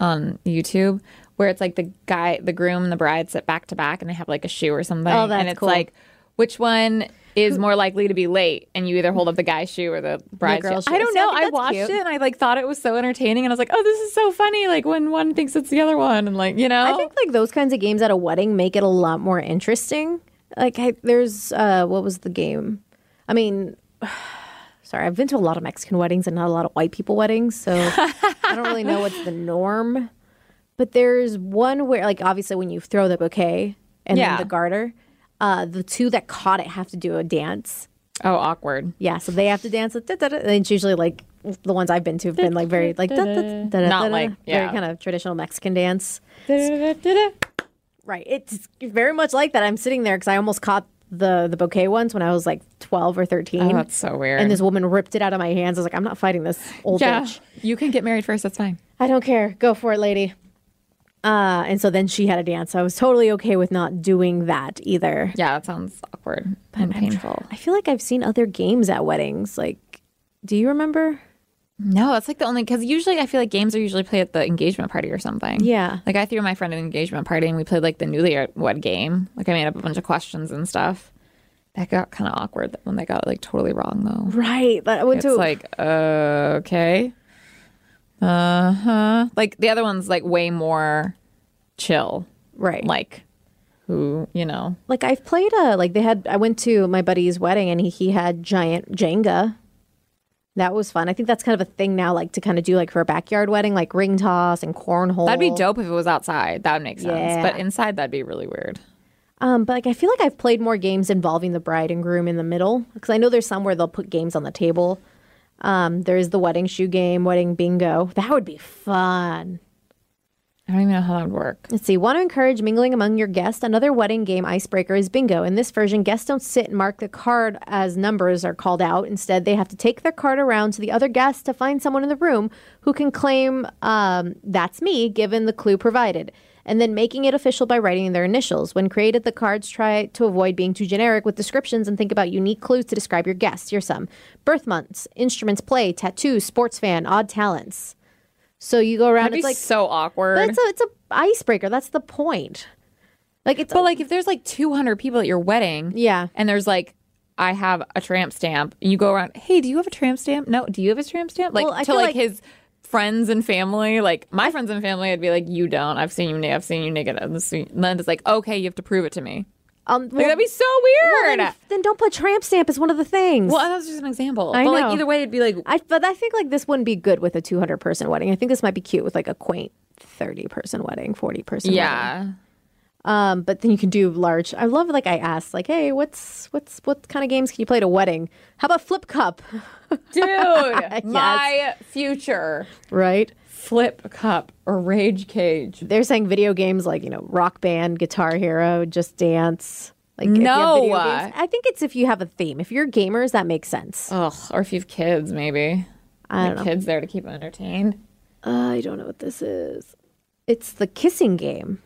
on YouTube where it's like the guy, the groom, and the bride sit back to back and they have like a shoe or something. Oh, that's and it's cool. like which one is more likely to be late and you either hold up the guy's shoe or the bride's girl's shoe. I don't See, I know. think I, that's watched cute. it and I like thought it was so entertaining and I was like, "Oh, this is so funny." Like when one thinks it's the other one and like, you know. I think like those kinds of games at a wedding make it a lot more interesting. Like I, there's uh what was the game? I mean, sorry, I've been to a lot of Mexican weddings and not a lot of white people weddings, so I don't really know what's the norm. But there's one where like obviously when you throw the bouquet and Yeah. then the garter, uh the two that caught it have to do a dance. oh, awkward. Yeah, so they have to dance. With da-da-da, and it's usually like the ones I've been to have been like very like Not like- very kind of traditional Mexican dance. Right. It's very much like that. I'm sitting there because I almost caught the the bouquet ones when I was like twelve or thirteen. Oh, that's so weird. And this woman ripped it out of my hands. I was like, I'm not fighting this old yeah, bitch. you can get married first. That's fine. I don't care. Go for it, lady. Uh, and so then she had a dance. I was totally okay with not doing that either. Yeah, that sounds awkward and painful. I feel like I've seen other games at weddings. Like, do you remember? No, that's like the only because usually I feel like games are usually played at the engagement party or something. Yeah. Like I threw my friend an engagement party and we played like the newlywed wed game. Like I made up a bunch of questions and stuff. That got kind of awkward when they got like totally wrong though. Right. I went It's to like uh, okay, uh huh. Like the other one's like way more chill. right. Like who you know? like I've played a like they had I went to my buddy's wedding and he, he had giant Jenga. That was fun. I think that's kind of a thing now, like to kind of do like for a backyard wedding, like ring toss and cornhole. That'd be dope if it was outside. That would make sense. Yeah. But inside, that'd be really weird. Um, but like I feel like I've played more games involving the bride and groom in the middle because I know there's some where they'll put games on the table. Um, there's the wedding shoe game, wedding bingo. That would be fun. I don't even know how that would work. Let's see. Want to encourage mingling among your guests? Another wedding game icebreaker is bingo. In this version, guests don't sit and mark the card as numbers are called out. Instead, they have to take their card around to the other guests to find someone in the room who can claim um, that's me, given the clue provided, and then making it official by writing their initials. When created, the cards try to avoid being too generic with descriptions and think about unique clues to describe your guests. Here's some birth months, instruments play, tattoos, sports fan, odd talents. So you go around. That'd it's be like so awkward. but it's a it's a icebreaker. That's the point. Like it's But like if there's like 200 people at your wedding, Yeah. and there's like I have a tramp stamp, and you go around, hey, do you have a tramp stamp? No, do you have a tramp stamp? Like Well, to like, like- his friends and family, like my friends and family, I'd be like, you don't. I've seen you. I've seen you naked. And then it's like, okay, you have to prove it to me. Um, Like that'd be so well, weird. then, then don't put tramp stamp as one of the things. well, that was just an example. I but know. like either way, it'd be like, I but I think like this wouldn't be good with a 200 person wedding. I think this might be cute with like a quaint 30 person wedding, 40 person. wedding. yeah. Um, but then you can do large. I love like I asked like, hey, what's what's what kind of games can you play at a wedding? How about flip cup? Dude, my future right. Flip cup or rage cage. They're saying video games like you know Rock Band, Guitar Hero, Just Dance. Like if you have No. games. I think it's if you have a theme. If you're gamers, that makes sense. Ugh, or if you have kids, maybe. I The don't know. kids there to keep them entertained. I don't know what this is. It's the kissing game.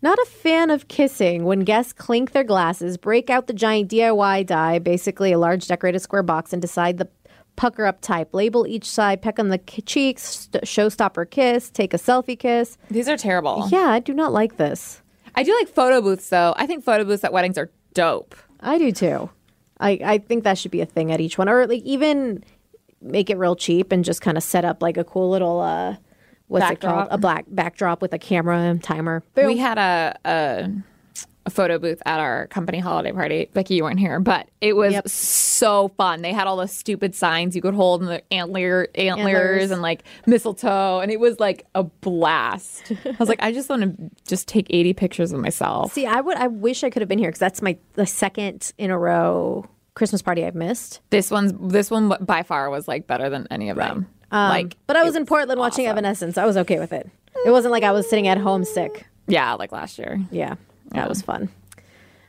Not a fan of kissing when guests clink their glasses, break out the giant DIY die, basically a large decorated square box, and decide the pucker up type. Label each side, peck on the cheeks, st- showstopper kiss, take a selfie kiss. These are terrible. Yeah, I do not like this. I do like photo booths though. I think photo booths at weddings are dope. I do too. I, I think that should be a thing at each one, or like even make it real cheap and just kind of set up like a cool little uh, what's it called? A black backdrop with a camera and timer. Boom. We had a, a a photo booth at our company holiday party. Becky, you weren't here, but it was Yep. so fun. They had all the stupid signs you could hold and the antler antlers, Antlers. and like mistletoe, and it was like a blast. I was like, I just want to just take eighty pictures of myself. See, I would. I wish I could have been here because that's my the second in a row Christmas party I've missed. This one's this one by far was like better than any of them. Um, like, but I was in Portland watching Evanescence. I was okay with it. It wasn't like I was sitting at home sick. yeah, like last year. Yeah, that was fun.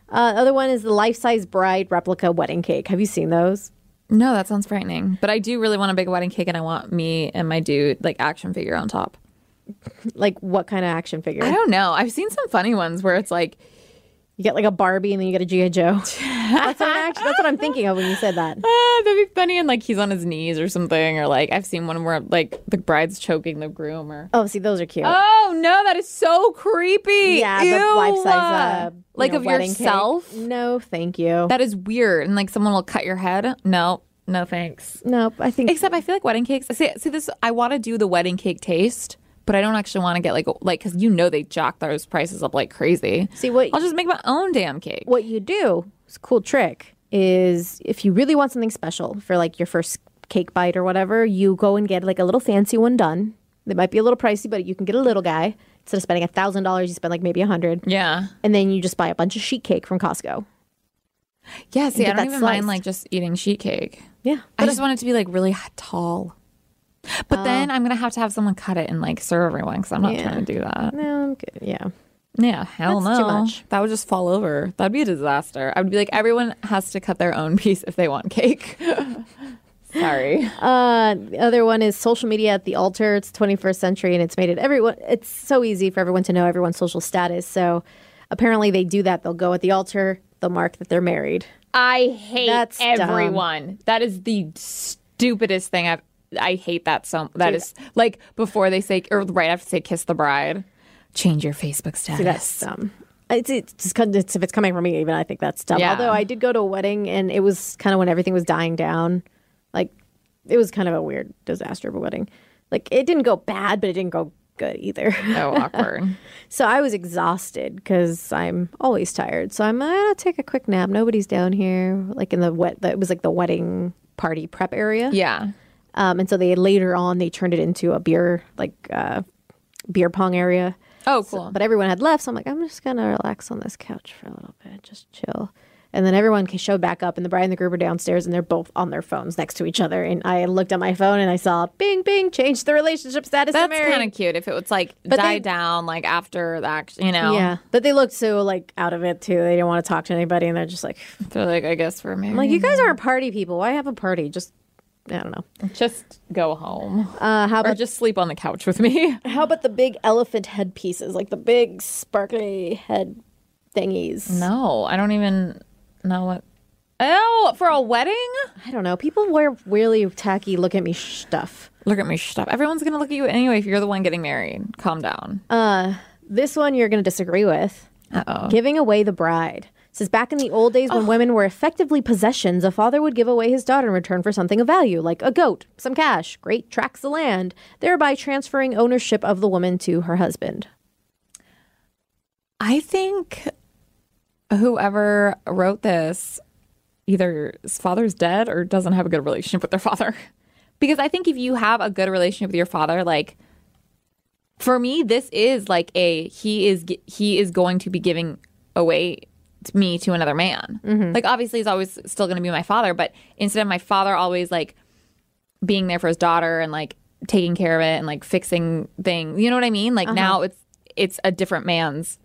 Uh, other one is the life size bride replica wedding cake. Have you seen those? No, that sounds frightening. But I do really want a big wedding cake, and I want me and my dude like action figure on top. Like what kind of action figure? I don't know. I've seen some funny ones where it's like, You get like a Barbie and then you get a GI Joe. that's, what I'm actually, that's what I'm thinking of when you said that. ah, that'd be funny, and like he's on his knees or something, or like I've seen one where like the bride's choking the groom, or Oh, see, those are cute. oh no, that is so creepy. yeah, the Ew. life size, uh, like know, of wedding cake. yourself. No, thank you. That is weird, and like someone will cut your head. No, no thanks. Nope, I think Except I feel like wedding cakes. See, see this. I want to do the wedding cake taste, but I don't actually want to get like like because you know they jock those prices up like crazy. See, what- I'll just make my own damn cake. what you do. It's a cool trick. Is if you really want something special for like your first cake bite or whatever, you go and get like a little fancy one done. It might be a little pricey, but you can get a little guy. Instead of spending a thousand dollars, you spend like maybe a hundred, Yeah, and then you just buy a bunch of sheet cake from Costco. yeah. See, I don't even sliced. mind like just eating sheet cake. Yeah, I just want it to be like really tall. But then I'm gonna have to have someone cut it and like serve everyone because I'm not Yeah. trying to do that. no, I'm good. yeah. Yeah, hell That's no. too much. That would just fall over. That'd be a disaster. I would be like, everyone has to cut their own piece if they want cake. Sorry. Uh, the other one is social media at the altar. It's 21st century, and it's made it everyone. It's so easy for everyone to know everyone's social status. So apparently, they do that. They'll go at the altar. They'll mark that they're married. I hate That's dumb. everyone. That is the stupidest thing I've. I hate that so. That is like before they say or right after they say kiss the bride, change your Facebook status. See, that's dumb. It's, it's, it's if it's coming from me, even I think that's dumb. Yeah. Although I did go to a wedding, and it was kind of when everything was dying down. Like it was kind of a weird disaster of a wedding. Like it didn't go bad, but it didn't go good either. Oh, so awkward. So I was exhausted because I'm always tired. So I'm gonna ah, take a quick nap. Nobody's down here, like in the wet. It was like the wedding party prep area. yeah. Um, and so they later on they turned it into a beer like uh, beer pong area. Oh, cool. But everyone had left, so I'm like, I'm just gonna relax on this couch for a little bit, just chill. And then everyone showed back up, and the bride and the groom were downstairs, and they're both on their phones next to each other. And I looked at my phone, and I saw Bing Bing change the relationship status. That's kind of cute. If it was like But die they- down, like after the act, you know. Yeah, but they looked so like out of it too. They didn't want to talk to anybody, and they're just like, They're like, I guess for me. I'm like, you guys aren't party people. Why have a party? Just I don't know. just go home Uh, how or about just sleep on the couch with me. how about the big elephant head pieces, like the big sparkly head thingies? No, I don't even know what. Oh, for a wedding? I don't know. People wear really tacky look at me stuff. Look at me, stop. Everyone's gonna look at you anyway if you're the one getting married. Calm down. Uh, this one you're going to disagree with. Uh oh. Giving away the bride. Says back in the old days when oh. women were effectively possessions, a father would give away his daughter in return for something of value, like a goat, some cash, great tracts of land, thereby transferring ownership of the woman to her husband. I think whoever wrote this either his father's dead or doesn't have a good relationship with their father. Because I think if you have a good relationship with your father, like for me, this is like a he is he is going to be giving away me to another man. Mm-hmm. Like obviously, he's always still going to be my father, but instead of my father always like being there for his daughter and like taking care of it and like fixing things, you know what I mean? Like uh-huh. now it's it's a different man's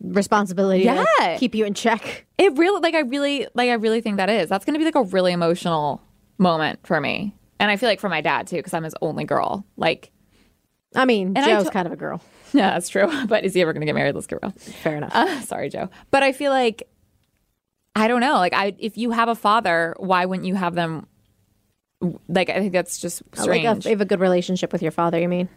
Responsibility to Yeah. keep you in check. it really like I really like I really think that is. That's going to be like a really emotional moment for me. And I feel like for my dad too cuz I'm his only girl. Like I mean, And I Joe's to- kind of a girl. yeah, that's true. But is he ever going to get married? Let's get real. Fair enough. Uh, sorry, Joe. But I feel like I don't know. Like I if you have a father, why wouldn't you have them like I think that's just like strange. a, if you have a good relationship with your father, you mean?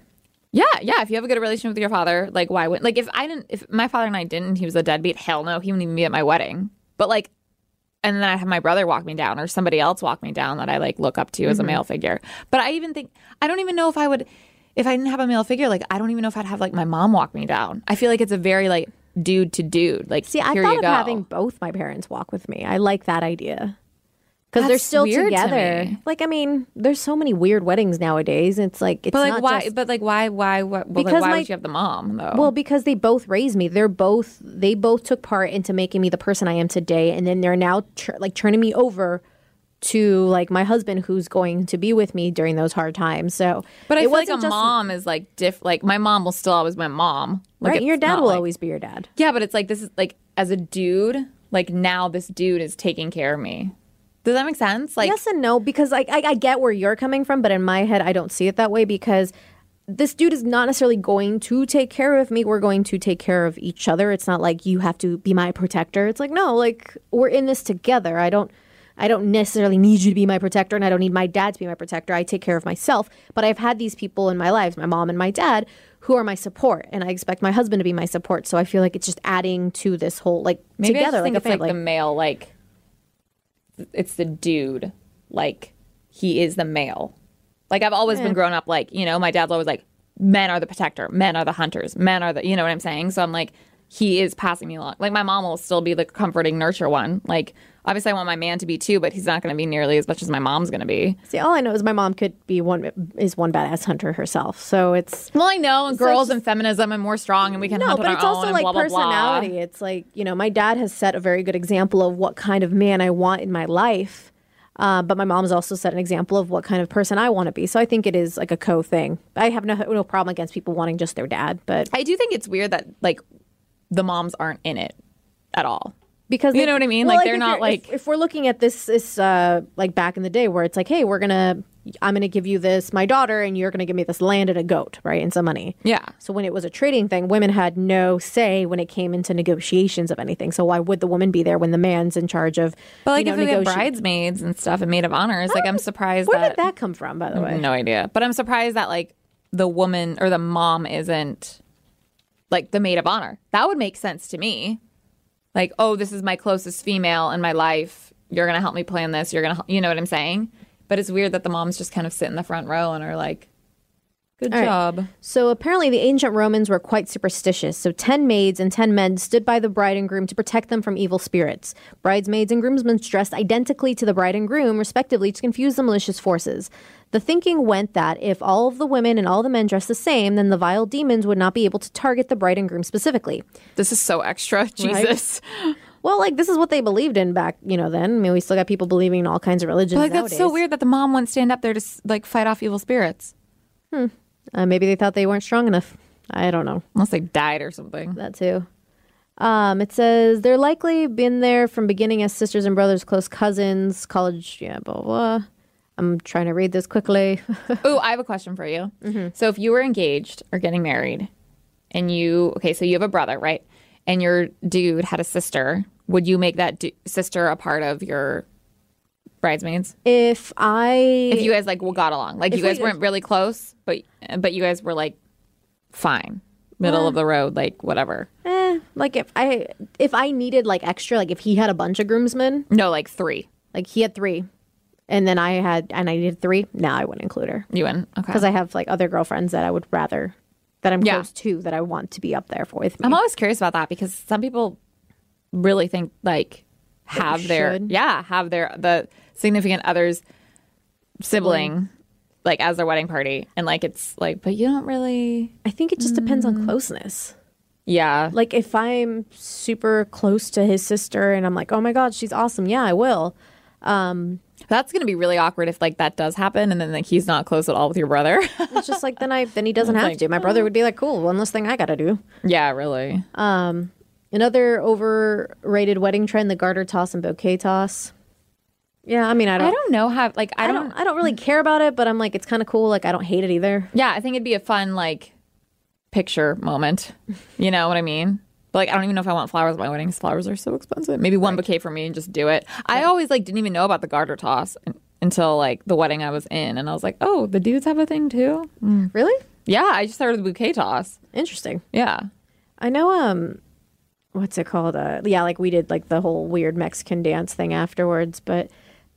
Yeah, yeah. If you have a good relationship with your father, like why wouldn't like if I didn't if my father and I didn't, he was a deadbeat, hell no, he wouldn't even be at my wedding. But like and then I have my brother walk me down or somebody else walk me down that I like look up to as a Mm-hmm. male figure. But I even think I don't even know if I would if I didn't have a male figure, like I don't even know if I'd have like my mom walk me down. I feel like it's a very like dude to dude. Like See, I thought of having both my parents walk with me. I like that idea. Because they're still to together. me. Like, I mean, there's so many weird weddings nowadays. It's like, it's But like why just- but like why why why, well, like, Because why my- would you have the mom though? Well, because they both raised me. They're both they both took part into making me the person I am today, and then they're now tr- like turning me over to like my husband, who's going to be with me during those hard times. So, but I feel like a just- mom is like diff like my mom will still always be my mom. Like right? Your dad will like- always be your dad. Yeah, but it's like this is like as a dude, like now this dude is taking care of me. Does that make sense? Like yes and no, because like I, I get where you're coming from, but in my head, I don't see it that way because this dude is not necessarily going to take care of me. We're going to take care of each other. It's not like you have to be my protector. It's like no, like we're in this together. I don't. I don't necessarily need you to be my protector, and I don't need my dad to be my protector. I take care of myself. But I've had these people in my lives, my mom and my dad, who are my support, and I expect my husband to be my support. So I feel like it's just adding to this whole like maybe together, I think like it's like the male, like it's the dude, like he is the male. Like I've always been grown up like, you know, my dad's always like, men are the protector, men are the hunters, men are the you know what I'm saying? So I'm like, he is passing me along. Like my mom will still be the comforting nurture one. Like obviously I want my man to be too, but he's not gonna be nearly as much as my mom's gonna be. See, all I know is my mom could be one is one badass hunter herself. So it's Well, I know, and girls just- and feminism and more strong, and we can no, hunt but it's also like blah blah personality. It's like you know, my dad has set a very good example of what kind of man I want in my life. Uh, but my mom's also set an example of what kind of person I want to be. So I think it is like a co thing. I have no no problem against people wanting just their dad, but I do think it's weird that like the moms aren't in it at all. Because You they- know what I mean? well, Like, they're not, like- if, if we're looking at this this uh like back in the day where it's like hey we're gonna i'm gonna give you this my daughter and you're gonna give me this land and a goat right and some money Yeah. so when it was a trading thing women had no say when it came into negotiations of anything so why would the woman be there when the man's in charge of But like you know, if we have bridesmaids and stuff and maid of honors, like I'm surprised where that, did that come from by the way no idea. But I'm surprised that like the woman or the mom isn't like the maid of honor. That would make sense to me. Like, oh, this is my closest female in my life. You're gonna help me plan this. You're gonna, you know what I'm saying? But it's weird that the moms just kind of sit in the front row and are like, "Good All right. job." So apparently, the ancient Romans were quite superstitious. So, 10 maids and 10 men stood by the bride and groom to protect them from evil spirits. Bridesmaids and groomsmen dressed identically to the bride and groom, respectively, to confuse the malicious forces. The thinking went that if all of the women and all the men dressed the same, then the vile demons would not be able to target the bride and groom specifically. This is so extra. Jesus. Well, like, this is what they believed in back, you know, then. I mean, we still got people believing in all kinds of religions. But like that's so weird that the mom wouldn't stand up there to like fight off evil spirits Uh, maybe they thought they weren't strong enough. I don't know. unless they died or something. That too. Um, it says they're likely been there from beginning as sisters and brothers, close cousins, college, yeah, blah, blah, blah. I'm trying to read this quickly. Oh, I have a question for you. So if you were engaged or getting married and you, okay, so you have a brother, right? And your dude had a sister, would you make that du- sister a part of your bridesmaids? if I If you guys like well, got along, like you guys we- weren't really close, but but you guys were like fine, middle of the road, like whatever. eh, like if I if I needed like extra, like if he had a bunch of groomsmen, No, like three. like he had three, and then I had and I needed three, now I wouldn't include her You and okay. because I have like other girlfriends that I would rather that I'm Yeah. close to that I want to be up there for with me. I'm always curious about that because some people really think like have their should. yeah have their the significant other's sibling mm-hmm. like as their wedding party and like it's like but you don't really I think it just depends on closeness. yeah like if I'm super close to his sister and I'm like, oh my god, she's awesome. Yeah, I will. Um, that's gonna be really awkward if like that does happen and then like he's not close at all with your brother It's just like then I then he doesn't have like, to. My brother would be like, cool. One less thing I got to do. yeah really Um, Another overrated wedding trend: the garter toss and bouquet toss. Yeah, I mean, I don't. I don't know how like I, I don't, don't. I don't really care about it, but I'm like, it's kind of cool. Like, I don't hate it either. yeah I think it'd be a fun like picture moment you know what I mean but like I don't even know if I want flowers at my wedding flowers are so expensive maybe one bouquet for me and just do it I always like didn't even know about the garter toss until like the wedding I was in and I was like oh the dudes have a thing too Really yeah I just started the bouquet toss interesting. yeah I know. Um, what's it called? Uh, yeah, like we did like the whole weird Mexican dance thing afterwards, but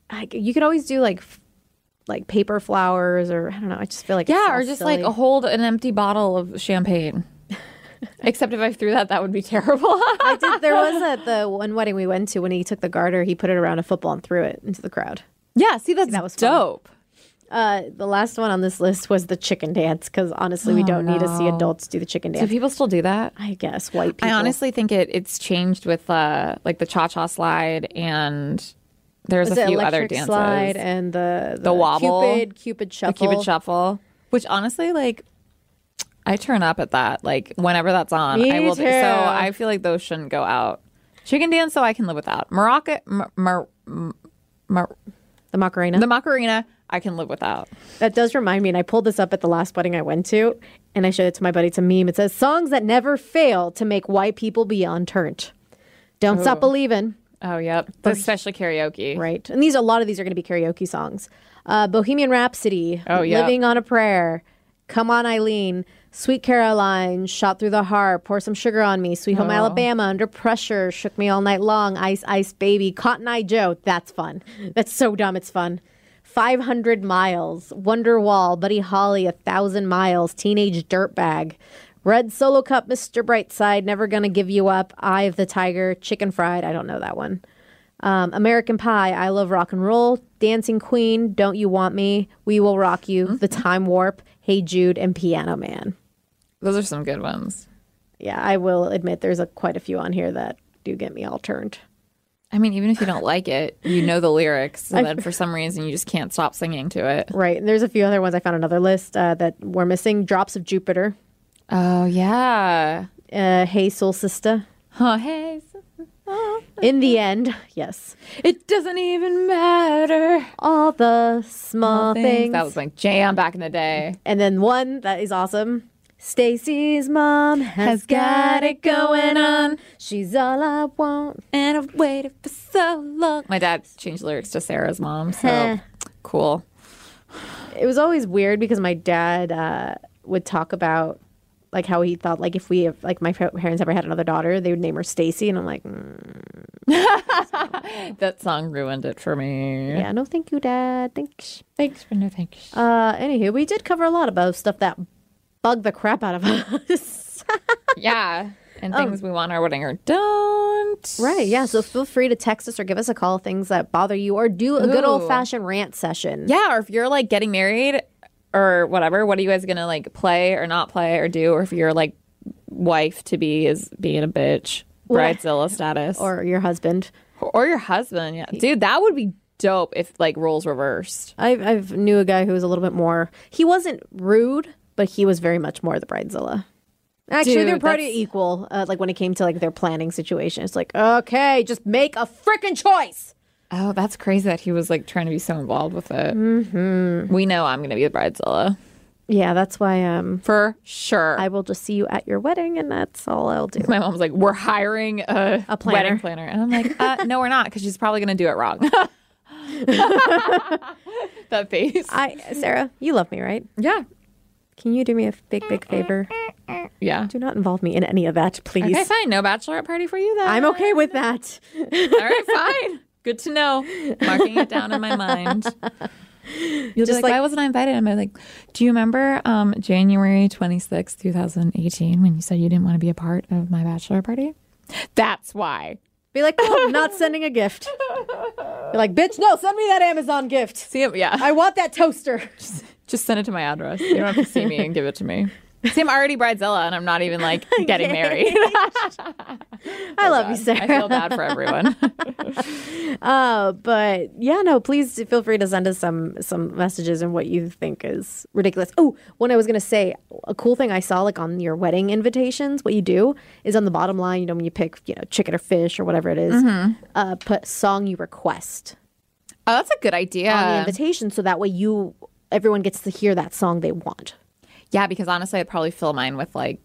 I, you could always do like. f- Like paper flowers, or I don't know. I just feel like it's yeah or just silly. like hold an empty bottle of champagne except if I threw that that would be terrible I did. There was at the one wedding we went to when he took the garter, he put it around a football and threw it into the crowd. yeah see that's that was fun. dope Uh, the last one on this list was the chicken dance because honestly, we don't need to see adults do the chicken dance. do people still do that I guess white people. I honestly think it it's changed with uh like the cha cha slide and there's was a few other dances. slide and the the, wobble, Cupid Cupid the shuffle. cupid shuffle, which honestly like I turn up at that like whenever that's on. Me I will. too. So I feel like those shouldn't go out. Chicken dance, so I can live without. Morocco, mar, mar, mar, The Macarena. the Macarena, I can live without. that does remind me, and I pulled this up at the last wedding I went to, and I showed it to my buddy. It's a meme. It says songs that never fail to make white people beyond turned. Don't stop believing. Oh, yep. Especially karaoke. Right. And these a lot of these are going to be karaoke songs. Uh, Bohemian Rhapsody. Oh, yeah. Living on a Prayer. Come on, Eileen. Sweet Caroline. Shot through the heart. Pour some sugar on me. Sweet Oh. Home Alabama. Under pressure. Shook me all night long. Ice Ice Baby. Cotton Eye Joe. That's fun. That's so dumb. It's fun. 500 Miles. Wonderwall. Buddy Holly. A Thousand Miles. Teenage Dirtbag. Red Solo Cup. Mr. Brightside. Never Gonna Give You Up. Eye of the Tiger. Chicken Fried. I don't know that one. Um, American Pie, I Love Rock and Roll, Dancing Queen, Don't You Want Me, We Will Rock You, The Time Warp, Hey Jude, and Piano Man. Those are some good ones. Yeah, I will admit there's a, quite a few on here that do get me all turned. I mean, even if you don't like it, you know the lyrics, and then for some reason you just can't stop singing to it. Right, and there's a few other ones I found another list uh, that were missing. Drops of Jupiter. Oh yeah, Uh, hey, soul sister. Oh, hey. In the end, yes. It doesn't even matter. All the small things. That was like jam back in the day. and then one that is awesome. Stacy's mom has got it going on. She's all I want. And I've waited for so long. My dad changed lyrics to Sara's mom, so cool. It was always weird because my dad uh, would talk about like how he thought like if we have, like my parents ever had another daughter, they would name her Stacy, and I'm like, mm, That song ruined it for me. yeah, no, thank you, Dad. Thanks. Thanks for no thanks. Uh, anywho, we did cover a lot about stuff that bugged the crap out of us. yeah. And things we want our wedding or don't. right? Yeah. So feel free to text us or give us a call. Things that bother you, or do a good old fashioned rant session. Yeah, or if you're like getting married or whatever, what are you guys gonna like play or not play or do? Or if your like wife to be is being a bitch, bridezilla status, Or your husband. or your husband. Yeah, dude, that would be dope if like roles reversed. I I've knew a guy who was a little bit more. He wasn't rude, but he was very much more the bridezilla. Actually, Dude, they're pretty that's- equal. Uh, like when it came to like their planning situation, it's like okay, just make a freaking choice. Oh, that's crazy that he was like trying to be so involved with it. Mm-hmm. We know I'm gonna be the bridezilla Yeah, that's why um for sure. I will just see you at your wedding, and that's all I'll do. my mom's like, "We're hiring a, A planner. wedding planner," and I'm like, uh, "No, we're not," because she's probably gonna do it wrong. that face. I Sara, you love me, right? yeah, Can you do me a big, big favor? yeah. Do not involve me in any of that, please. Okay, fine. No bachelorette party for you then. I'm okay with that. All right, fine. Good to know. Marking it down in my mind. You'll Just just like, like- why wasn't I invited? I'm like, do you remember um, January 26, 2018, when you said you didn't want to be a part of my bachelor party? That's why. Be like, no, I'm not sending a gift. You're like, bitch, no, send me that Amazon gift. See, yeah. I want that toaster. Just send it to my address. You don't have to see me and give it to me. See, I'm already bridezilla, and I'm not even like getting married. I love you, Sara. I feel bad for everyone. Uh, but yeah, no, please feel free to send us some some messages and what you think is ridiculous. Oh, what I was gonna say, a cool thing I saw like on your wedding invitations, what you do is on the bottom line, you know, when you pick, you know, chicken or fish or whatever it is, uh, put song you request oh, that's a good idea. on the invitation, so that way you everyone gets to hear that song they want. Yeah, because honestly, I'd probably fill mine with like,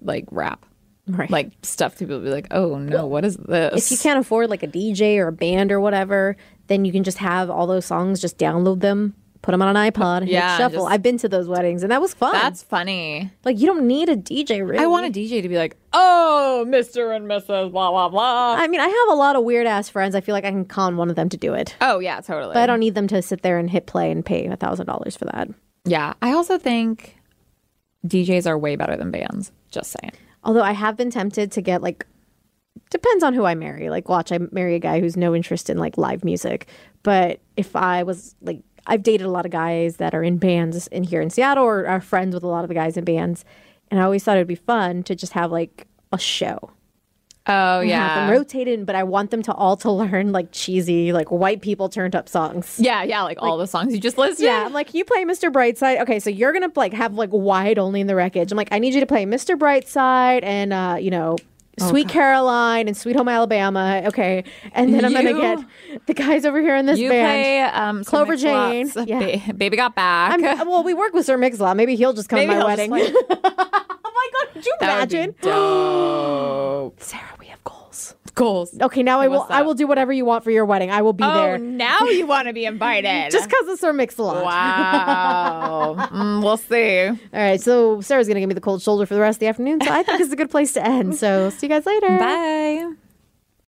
like rap, Right. like stuff. People would be like, "Oh no, what is this?" if you can't afford like a DJ or a band or whatever, then you can just have all those songs, just download them, put them on an iPod, Yeah, shuffle. just- I've been to those weddings, and that was fun. That's funny. like you don't need a DJ. Really, I want a DJ to be like, "Oh, Mister and Mrs. Blah blah blah." I mean, I have a lot of weird ass friends. I feel like I can con one of them to do it, oh yeah, totally. but I don't need them to sit there and hit play and pay a thousand dollars for that. Yeah, I also think DJs are way better than bands. Just saying. Although I have been tempted to get like, depends on who I marry. Like, watch I marry a guy who's no interest in like live music, but if I was like, I've dated a lot of guys that are in bands in here in Seattle or are friends with a lot of the guys in bands, and I always thought it'd be fun to just have like a show. Oh Have yeah. them rotated, but I want them to all to learn like cheesy, like white people turned up songs. yeah, yeah, like, all the songs you just listed. Yeah, I'm like, you play Mr. Brightside. Okay, so you're gonna like have like wide only in the wreckage. I'm like, I need you to play Mr. Brightside and uh, you know, Sweet Caroline and Sweet Home Alabama. Okay, and then I'm gonna get the guys over here in this You band. play um, Clover Jane. Yeah. Ba- Baby got back. I'm, well, we work with Sir Mix-a-Lot. Maybe he'll just come Maybe to my wedding. play- oh my god, could you That would be imagine? dope. Sara, we have goals. Goals. Okay, now I will. what's I that? will do whatever you want for your wedding. I will be Oh, there. now you want to be invited. Just because of Sir Mix-a-Lot. Wow. Mm, we'll see. All right, so Sara's gonna give me the cold shoulder for the rest of the afternoon. So I think this is a good place to end. So see you guys later. Bye.